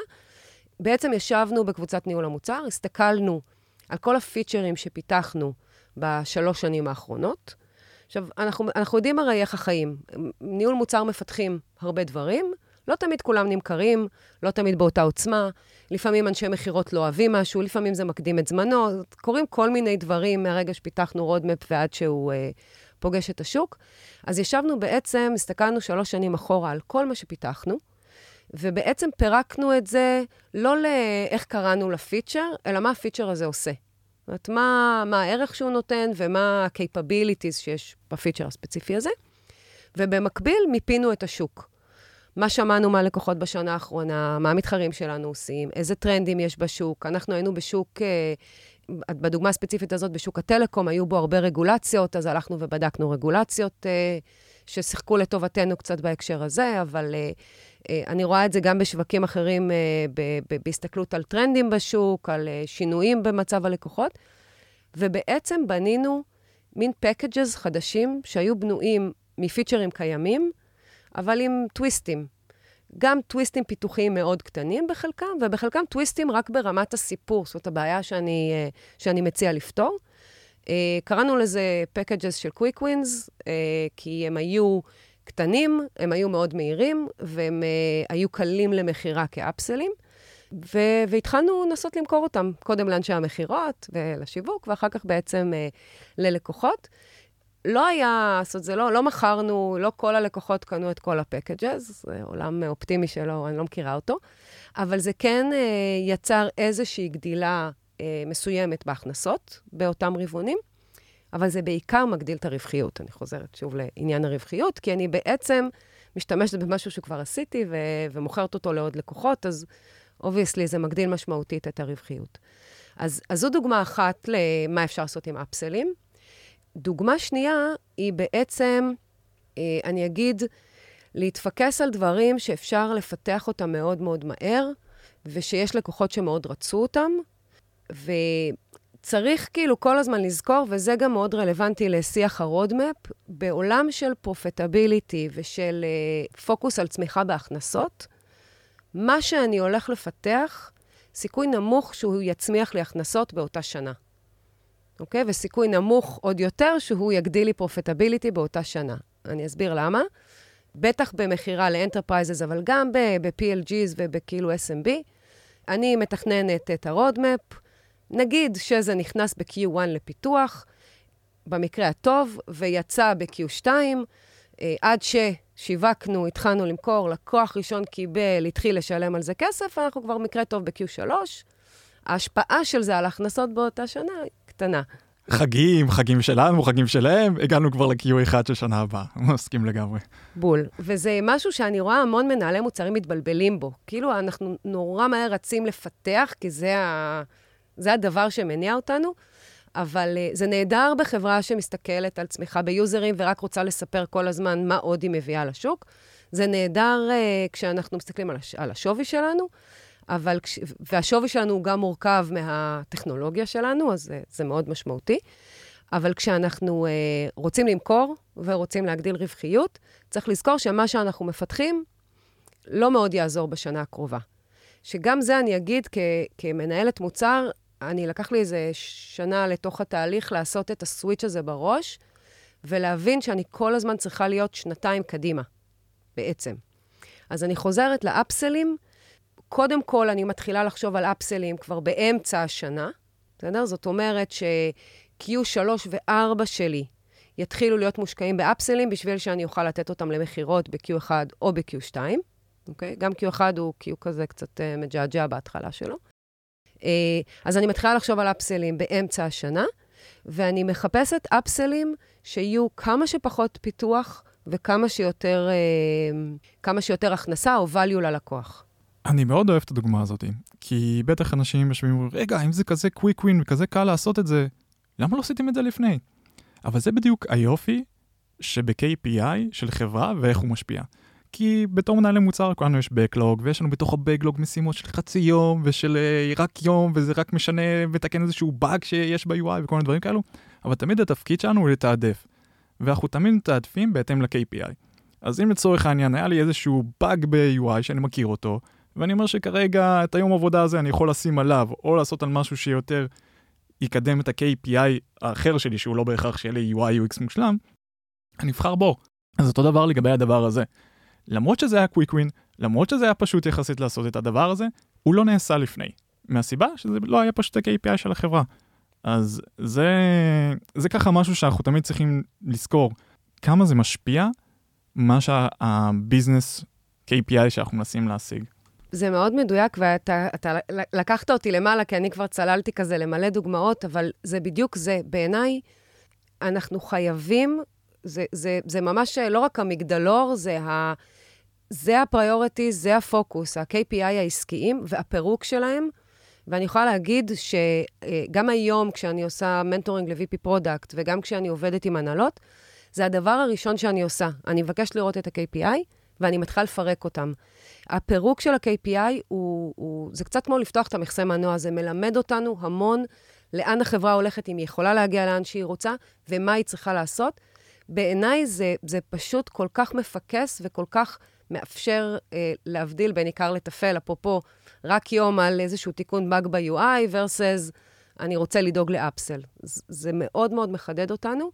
בעצם ישבנו בקבוצת ניהול המוצר, הסתכלנו על כל הפיצ'רים שפיתחנו בשלוש שנים האחרונות. עכשיו, אנחנו, אנחנו יודעים הרי איך החיים. ניהול מוצר מפתחים הרבה דברים, לא תמיד כולם נמכרים, לא תמיד באותה עוצמה. לפעמים אנשי מכירות לא אוהבים משהו, לפעמים זה מקדים את זמנו. קורים כל מיני דברים מהרגע שפיתחנו roadmap ועד שהוא אה, פוגש את השוק. אז ישבנו בעצם, הסתכלנו שלוש שנים אחורה על כל מה שפיתחנו, ובעצם פירקנו את זה לא לאיך קראנו לפיצ'ר, אלא מה הפיצ'ר הזה עושה. זאת אומרת, מה, מה הערך שהוא נותן ומה ה-capabilities שיש בפיצ'ר הספציפי הזה. ובמקביל, מיפינו את השוק. מה שמענו מהלקוחות בשנה האחרונה, מה המתחרים שלנו עושים, איזה טרנדים יש בשוק. אנחנו היינו בשוק, אה, בדוגמה הספציפית הזאת, בשוק הטלקום, היו בו הרבה רגולציות, אז הלכנו ובדקנו רגולציות אה, ששיחקו לטובתנו קצת בהקשר הזה, אבל אה, אני רואה את זה גם בשווקים אחרים, בהסתכלות על טרנדים בשוק, על שינויים במצב הלקוחות. ובעצם בנינו מין פקג'ז חדשים שהיו בנויים מפיצ'רים קיימים, אבל עם טוויסטים. גם טוויסטים פיתוחיים מאוד קטנים בחלקם, ובחלקם טוויסטים רק ברמת הסיפור, זאת הבעיה שאני, אה, שאני מציע לפתור. אה, קראנו לזה packages של quick wins, אה, כי הם היו קטנים, הם היו מאוד מהירים, והם היו קלים למכירה כאפסלים. ו- והתחלנו לנסות למכור אותם, קודם לאנשי המכירות ולשיווק, ואחר כך בעצם ללקוחות. לא היה, זאת אומרת, זה לא, לא מכרנו, לא כל הלקוחות קנו את כל ה packages, זה עולם אופטימי שלו, אני לא מכירה אותו, אבל זה כן אה, יצר איזושהי גדילה אה, מסוימת בהכנסות באותם רבעונים, אבל זה בעיקר מגדיל את הרווחיות. אני חוזרת שוב לעניין הרווחיות, כי אני בעצם משתמשת במשהו שכבר עשיתי ו- ומוכרת אותו לעוד לקוחות, אז obviously זה מגדיל משמעותית את הרווחיות. אז, אז זו דוגמה אחת למה אפשר לעשות עם אפסלים. דוגמה שנייה היא בעצם, אה, אני אגיד, להתפקס על דברים שאפשר לפתח אותם מאוד מאוד מהר, ושיש לקוחות שמאוד רצו אותם, וצריך כאילו כל הזמן לזכור, וזה גם מאוד רלוונטי לשיח ה roadmap, בעולם של profitability ושל פוקוס על צמיחה בהכנסות, מה שאני הולך לפתח, סיכוי נמוך שהוא יצמיח לי הכנסות באותה שנה. אוקיי? וסיכוי נמוך עוד יותר שהוא יגדיל לי profitability באותה שנה. אני אסביר למה. בטח במכירה ל enterprises, אבל גם ב-PLGs ובכאילו SMB. אני מתכננת את ה roadmap, נגיד שזה נכנס ב-Q1 לפיתוח, במקרה הטוב, ויצא ב-Q2, אה, עד ששיווקנו, התחלנו למכור, לקוח ראשון קיבל, התחיל לשלם על זה כסף, אנחנו כבר במקרה טוב ב-Q3. ההשפעה של זה על ההכנסות באותה שנה קטנה. חגים, חגים שלנו, חגים שלהם, הגענו כבר ל-Q1 של שנה הבאה, [laughs] מסכים לגמרי. בול. וזה משהו שאני רואה המון מנהלי מוצרים מתבלבלים בו. כאילו, אנחנו נורא מהר רצים לפתח, כי זה, ה... זה הדבר שמניע אותנו, אבל uh, זה נהדר בחברה שמסתכלת על צמיחה ביוזרים ורק רוצה לספר כל הזמן מה עוד היא מביאה לשוק. זה נהדר uh, כשאנחנו מסתכלים על, הש... על השווי שלנו. אבל, כש... והשווי שלנו הוא גם מורכב מהטכנולוגיה שלנו, אז זה, זה מאוד משמעותי. אבל כשאנחנו אה, רוצים למכור ורוצים להגדיל רווחיות, צריך לזכור שמה שאנחנו מפתחים לא מאוד יעזור בשנה הקרובה. שגם זה אני אגיד כ- כמנהלת מוצר, אני לקח לי איזה שנה לתוך התהליך לעשות את הסוויץ' הזה בראש, ולהבין שאני כל הזמן צריכה להיות שנתיים קדימה, בעצם. אז אני חוזרת לאפסלים, קודם כל, אני מתחילה לחשוב על אפסלים כבר באמצע השנה, בסדר? זאת אומרת ש-Q3 ו-4 שלי יתחילו להיות מושקעים באפסלים בשביל שאני אוכל לתת אותם למכירות ב-Q1 או ב-Q2, אוקיי? גם Q1 הוא Q כזה קצת uh, מג'עג'ע בהתחלה שלו. Uh, אז אני מתחילה לחשוב על אפסלים באמצע השנה, ואני מחפשת אפסלים שיהיו כמה שפחות פיתוח וכמה שיותר, uh, שיותר הכנסה או value ללקוח. אני מאוד אוהב את הדוגמה הזאת, כי בטח אנשים יושבים ואומרים, רגע, אם זה כזה קוויק ווין וכזה קל לעשות את זה, למה לא עשיתם את זה לפני? אבל זה בדיוק היופי שב-KPI של חברה ואיך הוא משפיע. כי בתור מנהלי מוצר כולנו יש Backlog, ויש לנו בתוך ה-Backlog משימות של חצי יום, ושל uh, רק יום, וזה רק משנה, מתקן איזשהו באג שיש ב-UI וכל מיני דברים כאלו, אבל תמיד התפקיד שלנו הוא לתעדף. ואנחנו תמיד מתעדפים בהתאם ל-KPI. אז אם לצורך העניין היה לי איזשהו באג ב-UI שאני מכיר אותו, ואני אומר שכרגע את היום עבודה הזה אני יכול לשים עליו, או לעשות על משהו שיותר יקדם את ה-KPI האחר שלי, שהוא לא בהכרח שיהיה לי UI UX מושלם, אני אבחר בו. אז אותו דבר לגבי הדבר הזה. למרות שזה היה קוויק ווין, למרות שזה היה פשוט יחסית לעשות את הדבר הזה, הוא לא נעשה לפני. מהסיבה שזה לא היה פשוט ה-KPI של החברה. אז זה, זה ככה משהו שאנחנו תמיד צריכים לזכור, כמה זה משפיע, מה שהביזנס KPI שאנחנו מנסים להשיג. זה מאוד מדויק, ואתה אתה לקחת אותי למעלה, כי אני כבר צללתי כזה למלא דוגמאות, אבל זה בדיוק זה. בעיניי, אנחנו חייבים, זה, זה, זה ממש לא רק המגדלור, זה, ה, זה ה priority, זה הפוקוס, ה-KPI העסקיים והפירוק שלהם. ואני יכולה להגיד שגם היום, כשאני עושה mentoring ל-VP product, וגם כשאני עובדת עם הנהלות, זה הדבר הראשון שאני עושה. אני מבקשת לראות את ה-KPI, ואני מתחילה לפרק אותם. הפירוק של ה-KPI הוא, הוא, זה קצת כמו לפתוח את המכסה מנוע, זה מלמד אותנו המון לאן החברה הולכת, אם היא יכולה להגיע לאן שהיא רוצה, ומה היא צריכה לעשות. בעיניי זה, זה פשוט כל כך מפקס וכל כך מאפשר אה, להבדיל בין עיקר לטפל, אפרופו, רק יום על איזשהו תיקון באג ב-UI versus אני רוצה לדאוג לאפסל. זה מאוד מאוד מחדד אותנו.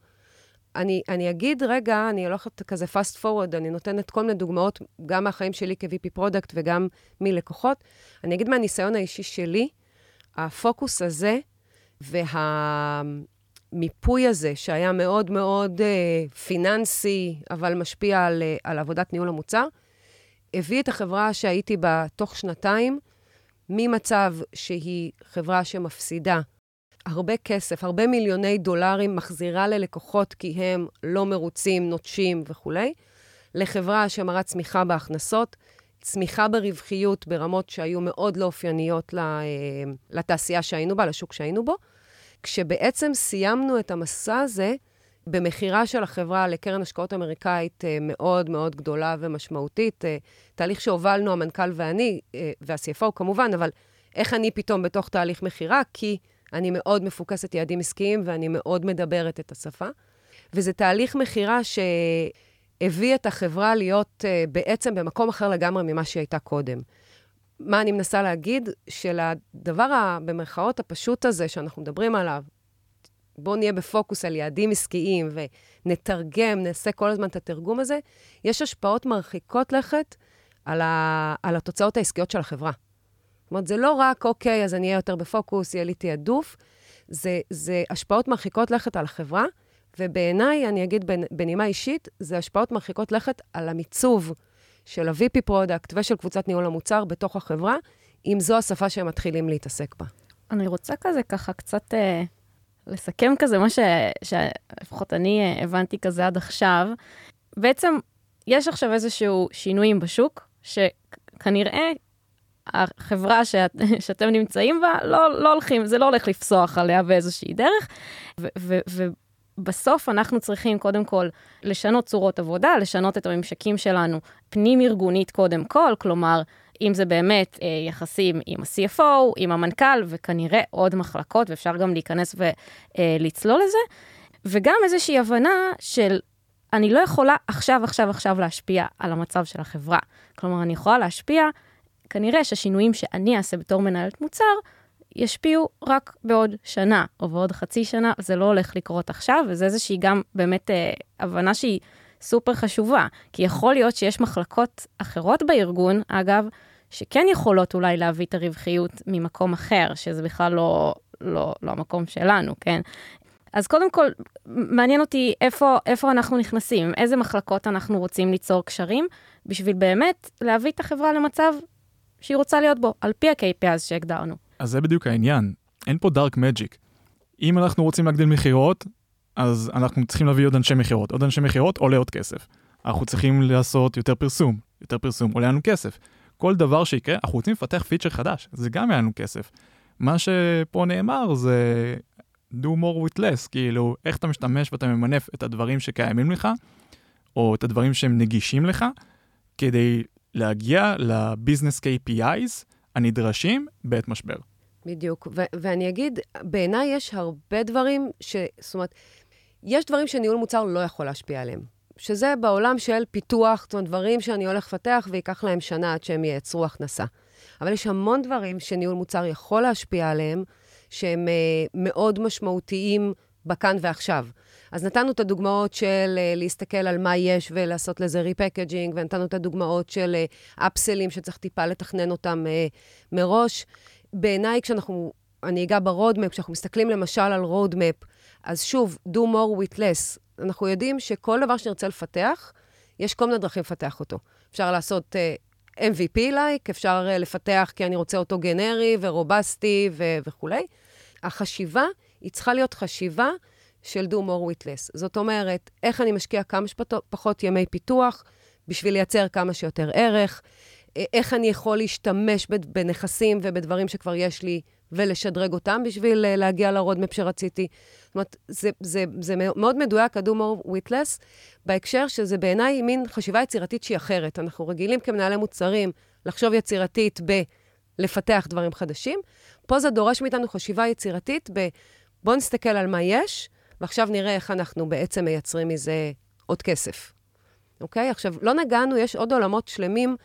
אני, אני אגיד רגע, אני הולכת כזה fast forward, אני נותנת כל מיני דוגמאות, גם מהחיים שלי כ-VP product וגם מלקוחות. אני אגיד מהניסיון האישי שלי, הפוקוס הזה והמיפוי הזה, שהיה מאוד מאוד אה, פיננסי, אבל משפיע על, אה, על עבודת ניהול המוצר, הביא את החברה שהייתי בה תוך שנתיים, ממצב שהיא חברה שמפסידה הרבה כסף, הרבה מיליוני דולרים מחזירה ללקוחות כי הם לא מרוצים, נוטשים וכולי, לחברה שמראה צמיחה בהכנסות, צמיחה ברווחיות ברמות שהיו מאוד לא אופייניות אה, לתעשייה שהיינו בה, לשוק שהיינו בו, כשבעצם סיימנו את המסע הזה במכירה של החברה לקרן השקעות אמריקאית אה, מאוד מאוד גדולה ומשמעותית, אה, תהליך שהובלנו המנכ"ל ואני, וה-CFO כמובן, אבל איך אני פתאום בתוך תהליך מכירה? כי אני מאוד מפוקסת יעדים עסקיים ואני מאוד מדברת את השפה. וזה תהליך מכירה שהביא את החברה להיות uh, בעצם במקום אחר לגמרי ממה שהיא הייתה קודם. מה אני מנסה להגיד? שלדבר, ה, במרכאות, הפשוט הזה שאנחנו מדברים עליו, בואו נהיה בפוקוס על יעדים עסקיים ונתרגם, נעשה כל הזמן את התרגום הזה, יש השפעות מרחיקות לכת על, ה, על התוצאות העסקיות של החברה. זאת אומרת, זה לא רק, אוקיי, אז אני אהיה יותר בפוקוס, יהיה לי תעדוף, זה, זה השפעות מרחיקות לכת על החברה, ובעיניי, אני אגיד בנימה אישית, זה השפעות מרחיקות לכת על המיצוב של ה-VP product ושל קבוצת ניהול המוצר בתוך החברה, אם זו השפה שהם מתחילים להתעסק בה. אני רוצה כזה ככה קצת אה, לסכם כזה מה. שלפחות אני אה, הבנתי כזה עד עכשיו. בעצם יש עכשיו איזשהו שינויים בשוק, שכנראה החברה שאת, [laughs] שאתם נמצאים בה, לא, לא הולכים, זה לא הולך לפסוח עליה באיזושהי דרך. ובסוף אנחנו צריכים קודם כל לשנות צורות עבודה, לשנות את הממשקים שלנו פנים-ארגונית קודם כל, כלומר, אם זה באמת אה, יחסים עם ה-CFO, עם המנכ"ל, וכנראה עוד מחלקות, ואפשר גם להיכנס ולצלול אה, לזה, וגם איזושהי הבנה של אני לא יכולה עכשיו, עכשיו, עכשיו להשפיע על המצב של החברה. כלומר, אני יכולה להשפיע כנראה שהשינויים שאני אעשה בתור מנהלת מוצר, ישפיעו רק בעוד שנה או בעוד חצי שנה, זה לא הולך לקרות עכשיו, וזה איזושהי גם באמת אה, הבנה שהיא סופר חשובה, כי יכול להיות שיש מחלקות אחרות בארגון, אגב, שכן יכולות אולי להביא את הרווחיות ממקום אחר, שזה בכלל לא, לא, לא המקום שלנו, כן? אז קודם כל, מעניין אותי איפה, איפה אנחנו נכנסים, איזה מחלקות אנחנו רוצים ליצור קשרים, בשביל באמת להביא את החברה למצב שהיא רוצה להיות בו, על פי ה-KPIs שהגדרנו. אז זה בדיוק העניין, אין פה דארק מג'יק. אם אנחנו רוצים להגדיל מכירות, אז אנחנו צריכים להביא עוד אנשי מכירות. עוד אנשי מכירות עולה עוד כסף. אנחנו צריכים לעשות יותר פרסום. יותר פרסום עולה לנו כסף. כל דבר שיקרה, אנחנו רוצים לפתח פיצ'ר חדש, זה גם יהיה לנו כסף. מה שפה נאמר זה do more with less, כאילו, איך אתה משתמש ואתה ממנף את הדברים שקיימים לך, או את הדברים שהם נגישים לך, כדי להגיע לביזנס KPIs הנדרשים בעת משבר. בדיוק. ו- ואני אגיד, בעיניי יש הרבה דברים ש... זאת אומרת, יש דברים שניהול מוצר לא יכול להשפיע עליהם. שזה בעולם של פיתוח, זאת אומרת, דברים שאני הולך לפתח וייקח להם שנה עד שהם ייצרו הכנסה. אבל יש המון דברים שניהול מוצר יכול להשפיע עליהם, שהם אה, מאוד משמעותיים בכאן ועכשיו. אז נתנו את הדוגמאות של אה, להסתכל על מה יש ולעשות לזה repackaging, ונתנו את הדוגמאות של upsell ים אה, שצריך טיפה לתכנן אותם אה, מראש. בעיניי, כשאנחנו, אני אגע ב roadmap, כשאנחנו מסתכלים למשל על roadmap, אז שוב, do more with less. אנחנו יודעים שכל דבר שנרצה לפתח, יש כל מיני דרכים לפתח אותו. אפשר לעשות uh, MVP-like, אפשר uh, לפתח כי אני רוצה אותו גנרי ורובסטי ו- וכולי. החשיבה, היא צריכה להיות חשיבה של do more with less. זאת אומרת, איך אני משקיע כמה שפחות ימי פיתוח בשביל לייצר כמה שיותר ערך, איך אני יכול להשתמש בנכסים ובדברים שכבר יש לי ולשדרג אותם בשביל אה, להגיע לרודמפ שרציתי. זאת אומרת, זה, זה, זה מאוד מדויק, ה-do more with less, בהקשר שזה בעיניי מין חשיבה יצירתית שהיא אחרת. אנחנו רגילים כמנהלי מוצרים לחשוב יצירתית בלפתח דברים חדשים. פה זה דורש מאיתנו חשיבה יצירתית ב... בואו נסתכל על מה יש, ועכשיו נראה איך אנחנו בעצם מייצרים מזה עוד כסף. אוקיי? עכשיו, לא נגענו, יש עוד עולמות שלמים,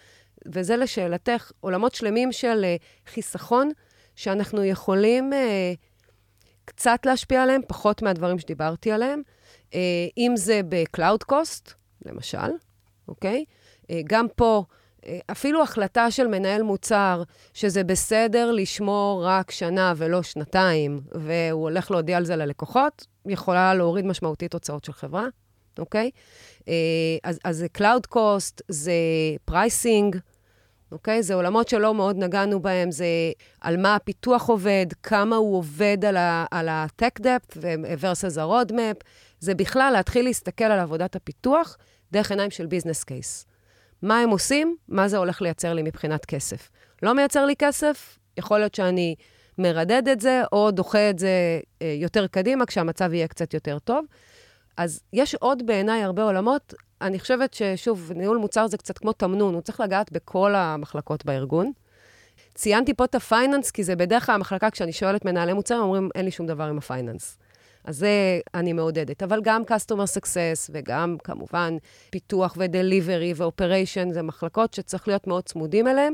וזה לשאלתך, עולמות שלמים של uh, חיסכון, שאנחנו יכולים uh, קצת להשפיע עליהם, פחות מהדברים שדיברתי עליהם. Uh, אם זה ב-Cloud Cost, למשל, אוקיי? Uh, גם פה, אפילו החלטה של מנהל מוצר, שזה בסדר לשמור רק שנה ולא שנתיים, והוא הולך להודיע על זה ללקוחות, יכולה להוריד משמעותית הוצאות של חברה, אוקיי? Uh, אז, אז זה Cloud Cost, זה Pricing, אוקיי? זה עולמות שלא מאוד נגענו בהם, זה על מה הפיתוח עובד, כמה הוא עובד על ה-tech depth versus ה-roadmap. זה בכלל להתחיל להסתכל על עבודת הפיתוח דרך עיניים של ביזנס קייס. מה הם עושים? מה זה הולך לייצר לי מבחינת כסף? לא מייצר לי כסף? יכול להיות שאני מרדד את זה, או דוחה את זה אה, יותר קדימה, כשהמצב יהיה קצת יותר טוב. אז יש עוד בעיניי הרבה עולמות. אני חושבת ששוב, ניהול מוצר זה קצת כמו תמנון, הוא צריך לגעת בכל המחלקות בארגון. ציינתי פה את ה finance, כי זה בדרך כלל המחלקה, כשאני שואלת מנהלי מוצר, אומרים, אין לי שום דבר עם ה finance. אז זה אני מעודדת. אבל גם Customer Success וגם כמובן פיתוח ו-Delivery ו-Operation, זה מחלקות שצריך להיות מאוד צמודים אליהן,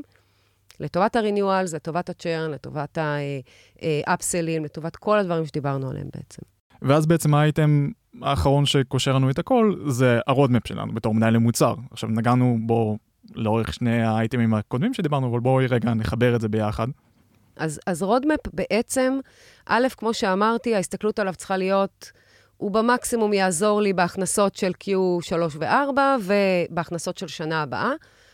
לטובת ה-Renewals, לטובת ה-Churn, לטובת ה-Upselling, לטובת כל הדברים שדיברנו עליהם בעצם. ואז בעצם האייטם האחרון שקושר לנו את הכל, זה ה roadmap שלנו בתור מנהלי מוצר. עכשיו נגענו בו לאורך שני האייטמים הקודמים שדיברנו, אבל בואי רגע נחבר את זה ביחד. אז, אז roadmap בעצם, א', כמו שאמרתי, ההסתכלות עליו צריכה להיות, הוא במקסימום יעזור לי בהכנסות של Q3 ו-4 ובהכנסות של שנה הבאה.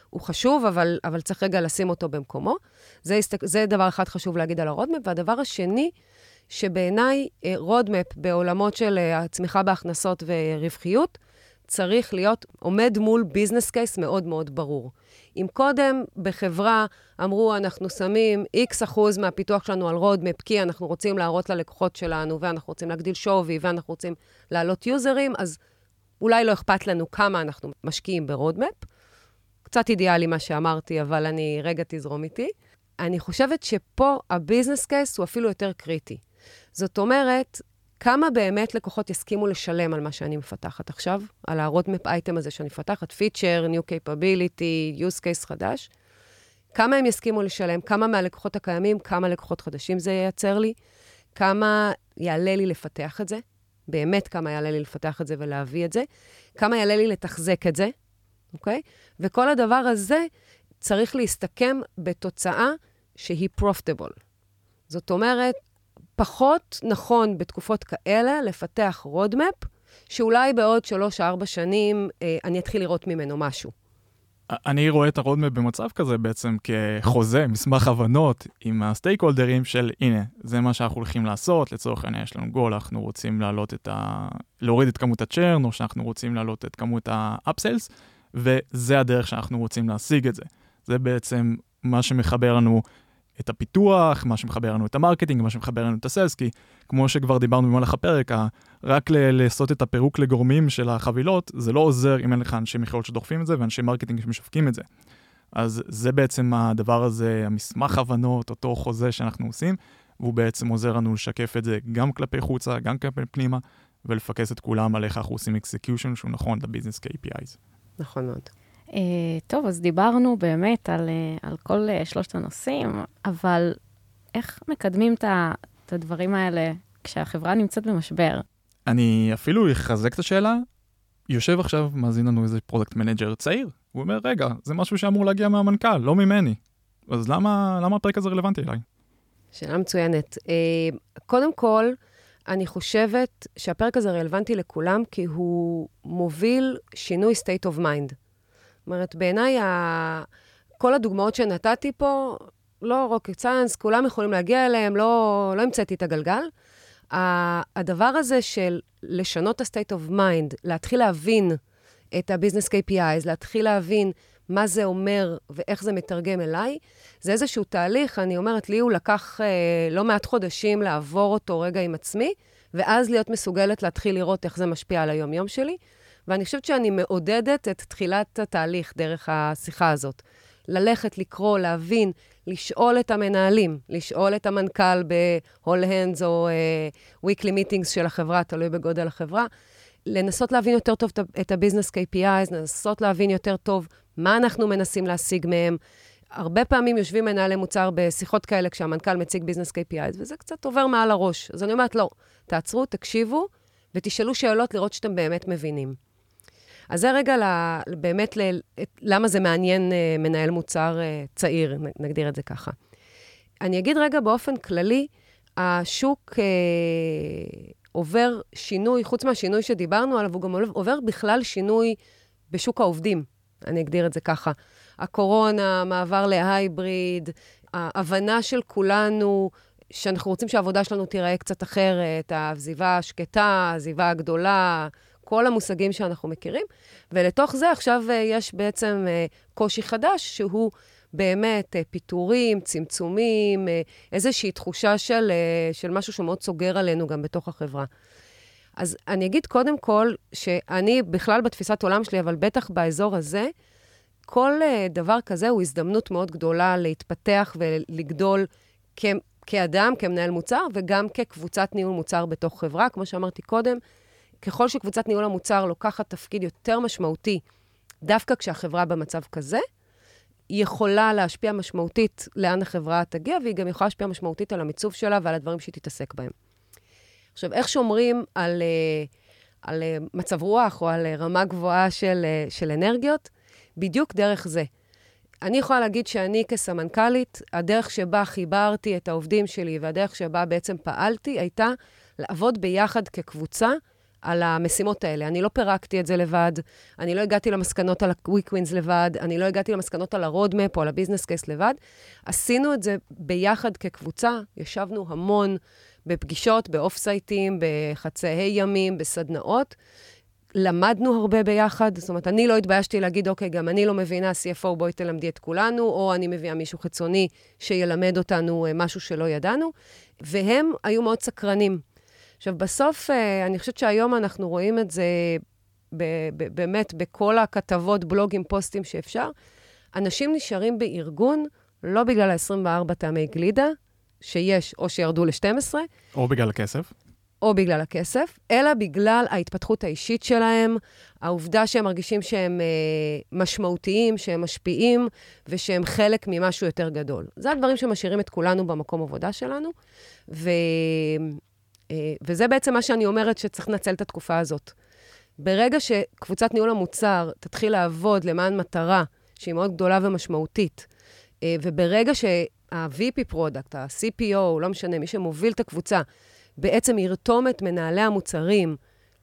הוא חשוב, אבל, אבל צריך רגע לשים אותו במקומו. זה, זה דבר אחד חשוב להגיד על ה roadmap. והדבר השני, שבעיניי roadmap אה, בעולמות של אה, הצמיחה בהכנסות ורווחיות, צריך להיות, עומד מול business case מאוד מאוד ברור. אם קודם בחברה אמרו, אנחנו שמים X אחוז מהפיתוח שלנו על roadmap, כי אנחנו רוצים להראות ללקוחות שלנו, ואנחנו רוצים להגדיל שווי, ואנחנו רוצים להעלות יוזרים, אז אולי לא אכפת לנו כמה אנחנו משקיעים ב roadmap. קצת אידיאלי מה שאמרתי, אבל אני, רגע תזרום איתי. אני חושבת שפה הביזנס קייס הוא אפילו יותר קריטי. זאת אומרת, כמה באמת לקוחות יסכימו לשלם על מה שאני מפתחת עכשיו, על ה-roadmap item הזה שאני מפתחת, feature, new capability, use case חדש? כמה הם יסכימו לשלם? כמה מהלקוחות הקיימים, כמה לקוחות חדשים זה ייצר לי? כמה יעלה לי לפתח את זה? באמת כמה יעלה לי לפתח את זה ולהביא את זה? כמה יעלה לי לתחזק את זה, אוקיי? וכל הדבר הזה צריך להסתכם בתוצאה שהיא profitable. זאת אומרת, פחות נכון בתקופות כאלה לפתח roadmap, שאולי בעוד 3-4 שנים אה, אני אתחיל לראות ממנו משהו. אני רואה את ה roadmap במצב כזה בעצם כחוזה, מסמך הבנות עם ה stakeholder ים של הנה, זה מה שאנחנו הולכים לעשות, לצורך העניין יש לנו גול, אנחנו רוצים להעלות את ה... להוריד את כמות ה churn, או שאנחנו רוצים להעלות את כמות ה upsells, וזה הדרך שאנחנו רוצים להשיג את זה. זה בעצם מה שמחבר לנו את הפיתוח, מה שמחבר לנו את ה marketing, מה שמחבר לנו את ה sales, כי כמו שכבר דיברנו במהלך הפרק, רק לעשות את הפירוק לגורמים של החבילות, זה לא עוזר אם אין לך אנשי מכירות שדוחפים את זה ואנשי marketing שמשווקים את זה. אז זה בעצם הדבר הזה, המסמך הבנות, אותו חוזה שאנחנו עושים, והוא בעצם עוזר לנו לשקף את זה גם כלפי חוצה, גם כלפי פנימה, ולפקס את כולם על איך אנחנו עושים execution שהוא נכון ל business KPIs. נכון מאוד. אה, טוב, אז דיברנו באמת על, אה, על כל אה, שלושת הנושאים, אבל איך מקדמים את הדברים האלה כשהחברה נמצאת במשבר? אני אפילו אחזק את השאלה. יושב עכשיו, מאזין לנו איזה product manager צעיר, הוא אומר, רגע, זה משהו שאמור להגיע מהמנכ"ל, לא ממני. אז למה, למה הפרק הזה רלוונטי אליי? שאלה מצוינת. Uh, קודם כל, אני חושבת שהפרק הזה רלוונטי לכולם, כי הוא מוביל שינוי state of mind. אומרת, בעיניי, ה... כל הדוגמאות שנתתי פה, לא rocket science, כולם יכולים להגיע אליהם, לא, לא המצאתי את הגלגל. הדבר הזה של לשנות את ה-state of mind, להתחיל להבין את ה-business KPIs, להתחיל להבין מה זה אומר ואיך זה מתרגם אליי, זה איזשהו תהליך, אני אומרת, לי הוא לקח אה, לא מעט חודשים לעבור אותו רגע עם עצמי, ואז להיות מסוגלת להתחיל לראות איך זה משפיע על היום-יום שלי. ואני חושבת שאני מעודדת את תחילת התהליך דרך השיחה הזאת. ללכת, לקרוא, להבין, לשאול את המנהלים, לשאול את המנכ"ל ב-all hands או uh, weekly meetings של החברה, תלוי בגודל החברה, לנסות להבין יותר טוב את ה-business KPIs, לנסות להבין יותר טוב מה אנחנו מנסים להשיג מהם. הרבה פעמים יושבים מנהלי מוצר בשיחות כאלה כשהמנכ"ל מציג ביזנס KPIs, וזה קצת עובר מעל הראש. אז אני אומרת, לא, תעצרו, תקשיבו, ותשאלו שאלות לראות שאתם באמת מבינים. אז זה רגע ל, באמת ל, למה זה מעניין uh, מנהל מוצר uh, צעיר, נגדיר את זה ככה. אני אגיד רגע באופן כללי, השוק uh, עובר שינוי, חוץ מהשינוי שדיברנו עליו, הוא גם עובר בכלל שינוי בשוק העובדים, אני אגדיר את זה ככה. הקורונה, מעבר להייבריד, ההבנה של כולנו שאנחנו רוצים שהעבודה שלנו תיראה קצת אחרת, העזיבה השקטה, העזיבה הגדולה, כל המושגים שאנחנו מכירים. ולתוך זה עכשיו אה, יש בעצם אה, קושי חדש, שהוא באמת אה, פיטורים, צמצומים, איזושהי תחושה של, של משהו שמאוד סוגר עלינו גם בתוך החברה. אז אני אגיד קודם כל, שאני בכלל בתפיסת עולם שלי, אבל בטח באזור הזה, כל דבר כזה הוא הזדמנות מאוד גדולה להתפתח ולגדול כ- כאדם, כמנהל מוצר, וגם כקבוצת ניהול מוצר בתוך חברה. כמו שאמרתי קודם, ככל שקבוצת ניהול המוצר לוקחת תפקיד יותר משמעותי, דווקא כשהחברה במצב כזה, היא יכולה להשפיע משמעותית לאן החברה תגיע, והיא גם יכולה להשפיע משמעותית על המיצוב שלה ועל הדברים שהיא תתעסק בהם. עכשיו, איך שומרים על, אה, על אה, מצב רוח או על אה, רמה גבוהה של, של אנרגיות? בדיוק דרך זה. אני יכולה להגיד שאני כסמנכ"לית, הדרך שבה חיברתי את העובדים שלי והדרך שבה בעצם פעלתי הייתה לעבוד ביחד כקבוצה על המשימות האלה. אני לא פירקתי את זה לבד, אני לא הגעתי למסקנות על ה-Quick Wins לבד, אני לא הגעתי למסקנות על ה-Roadmap או על ה-Business Case לבד. עשינו את זה ביחד כקבוצה, ישבנו המון בפגישות, באוף-סייטים, בחצאי ימים, בסדנאות. למדנו הרבה ביחד, זאת אומרת, אני לא התביישתי להגיד, אוקיי, גם אני לא מבינה, CFO, בואי תלמדי את כולנו, או אני מביאה מישהו חיצוני שילמד אותנו אה, משהו שלא ידענו, והם היו מאוד סקרנים. עכשיו, בסוף, אה, אני חושבת שהיום אנחנו רואים את זה באמת בכל הכתבות, בלוגים, פוסטים שאפשר. אנשים נשארים בארגון לא בגלל ה-24 טעמי גלידה, שיש או שירדו ל-12. או בגלל הכסף. או בגלל הכסף, אלא בגלל ההתפתחות האישית שלהם, העובדה שהם מרגישים שהם אה, משמעותיים, שהם משפיעים, ושהם חלק ממשהו יותר גדול. זה הדברים שמשאירים את כולנו במקום עבודה שלנו, ו, וזה בעצם מה שאני אומרת שצריך לנצל את התקופה הזאת. ברגע שקבוצת ניהול המוצר תתחיל לעבוד למען מטרה שהיא מאוד גדולה ומשמעותית, אה, וברגע שה-VP product, ה-CPO, לא משנה, מי שמוביל את הקבוצה, בעצם ירתום את מנהלי המוצרים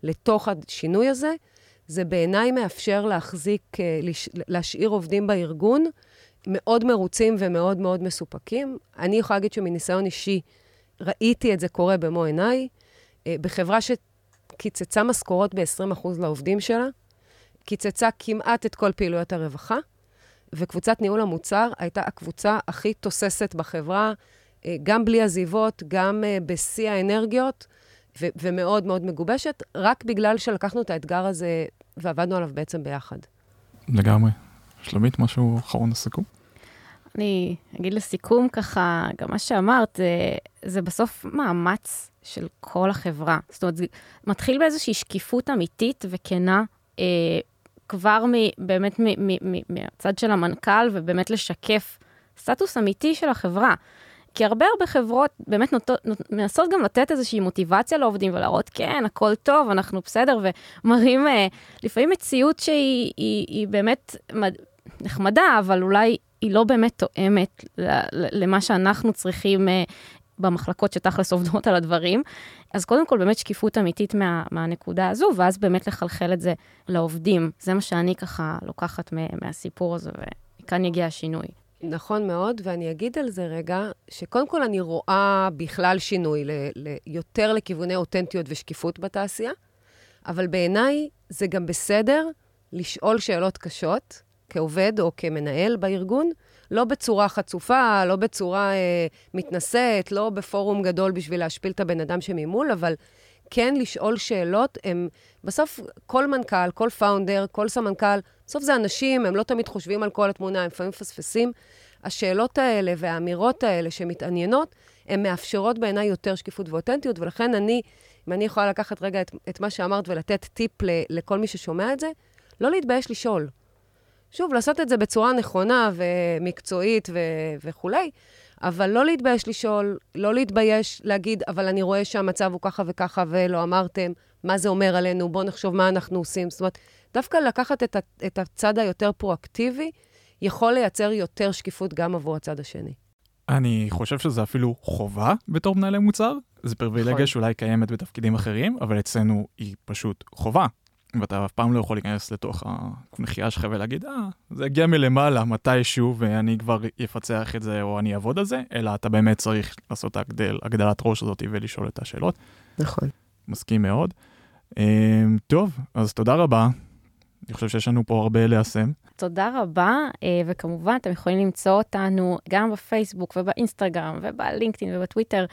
לתוך השינוי הזה, זה בעיניי מאפשר להחזיק, אה, להשאיר עובדים בארגון מאוד מרוצים ומאוד מאוד מסופקים. אני יכולה להגיד שמניסיון אישי, ראיתי את זה קורה במו עיניי, אה, בחברה שקיצצה משכורות ב-20% לעובדים שלה, קיצצה כמעט את כל פעילויות הרווחה, וקבוצת ניהול המוצר הייתה הקבוצה הכי תוססת בחברה, אה, גם בלי עזיבות, גם אה, בשיא האנרגיות, ו- ומאוד מאוד מגובשת, רק בגלל שלקחנו את האתגר הזה ועבדנו עליו בעצם ביחד. לגמרי. שלומית, משהו אחרון לסיכום? אני אגיד לסיכום ככה, גם מה שאמרת, זה, זה בסוף מאמץ של כל החברה. זאת אומרת, זה מתחיל באיזושהי שקיפות אמיתית וכנה, אה, כבר מ, באמת מ, מ, מ, מהצד של המנכ"ל, ובאמת לשקף סטטוס אמיתי של החברה. כי הרבה הרבה חברות באמת נוטות, מנסות גם לתת איזושהי מוטיבציה לעובדים ולהראות, כן, הכל טוב, אנחנו בסדר, ומראים אה, לפעמים מציאות שהיא היא, היא באמת מד... נחמדה, אבל אולי היא לא באמת תואמת למה שאנחנו צריכים אה, במחלקות שתכלס עובדות על הדברים. אז קודם כל, באמת שקיפות אמיתית מה, מהנקודה הזו, ואז באמת לחלחל את זה לעובדים. זה מה שאני ככה לוקחת מהסיפור הזה, ומכאן יגיע השינוי. נכון מאוד, ואני אגיד על זה רגע, שקודם כל אני רואה בכלל שינוי ל, ל, יותר לכיווני אותנטיות ושקיפות בתעשייה, אבל בעיניי זה גם בסדר לשאול שאלות קשות, כעובד או כמנהל בארגון, לא בצורה חצופה, לא בצורה אה, מתנשאת, לא בפורום גדול בשביל להשפיל את הבן אדם שממול, אבל כן לשאול שאלות. הם, בסוף, כל מנכ"ל, כל פאונדר, כל סמנכ"ל, בסוף זה אנשים, הם לא תמיד חושבים על כל התמונה, הם לפעמים מפספסים. השאלות האלה והאמירות האלה שמתעניינות, הן מאפשרות בעיניי יותר שקיפות ואותנטיות, ולכן אני, אם אני יכולה לקחת רגע את, את מה שאמרת ולתת טיפ ל, לכל מי ששומע את זה, לא להתבייש לשאול. שוב, לעשות את זה בצורה נכונה ומקצועית ו- וכולי, אבל לא להתבייש לשאול, לא להתבייש להגיד, אבל אני רואה שהמצב הוא ככה וככה ולא אמרתם, מה זה אומר עלינו, בואו נחשוב מה אנחנו עושים. זאת אומרת, דווקא לקחת את, ה- את הצד היותר פרואקטיבי, יכול לייצר יותר שקיפות גם עבור הצד השני. אני חושב שזה אפילו חובה בתור מנהלי מוצר. זו פריבילגיה נכון. שאולי קיימת בתפקידים אחרים, אבל אצלנו היא פשוט חובה. ואתה אף פעם לא יכול להיכנס לתוך המחיה שלך ולהגיד, אה, זה הגיע מלמעלה מתישהו ואני כבר אפצח את זה או אני אעבוד על זה, אלא אתה באמת צריך לעשות את הגדל, הגדלת ראש הזאת ולשאול את השאלות. נכון. מסכים מאוד. אמ, טוב, אז תודה רבה. אני חושב שיש לנו פה הרבה ליישם. תודה רבה, אה, וכמובן, אתם יכולים למצוא אותנו גם בפייסבוק ובאינסטגרם ובלינקדאין ובטוויטר,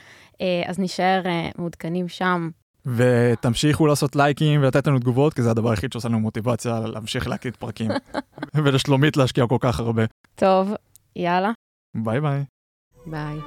אה, אז נשאר אה, מעודכנים שם. ותמשיכו לעשות לייקים ולתת לנו תגובות, כי זה הדבר היחיד שעושה לנו מוטיבציה להמשיך להקליט פרקים. [laughs] ולשלומית להשקיע כל כך הרבה. טוב, יאללה. ביי ביי. ביי.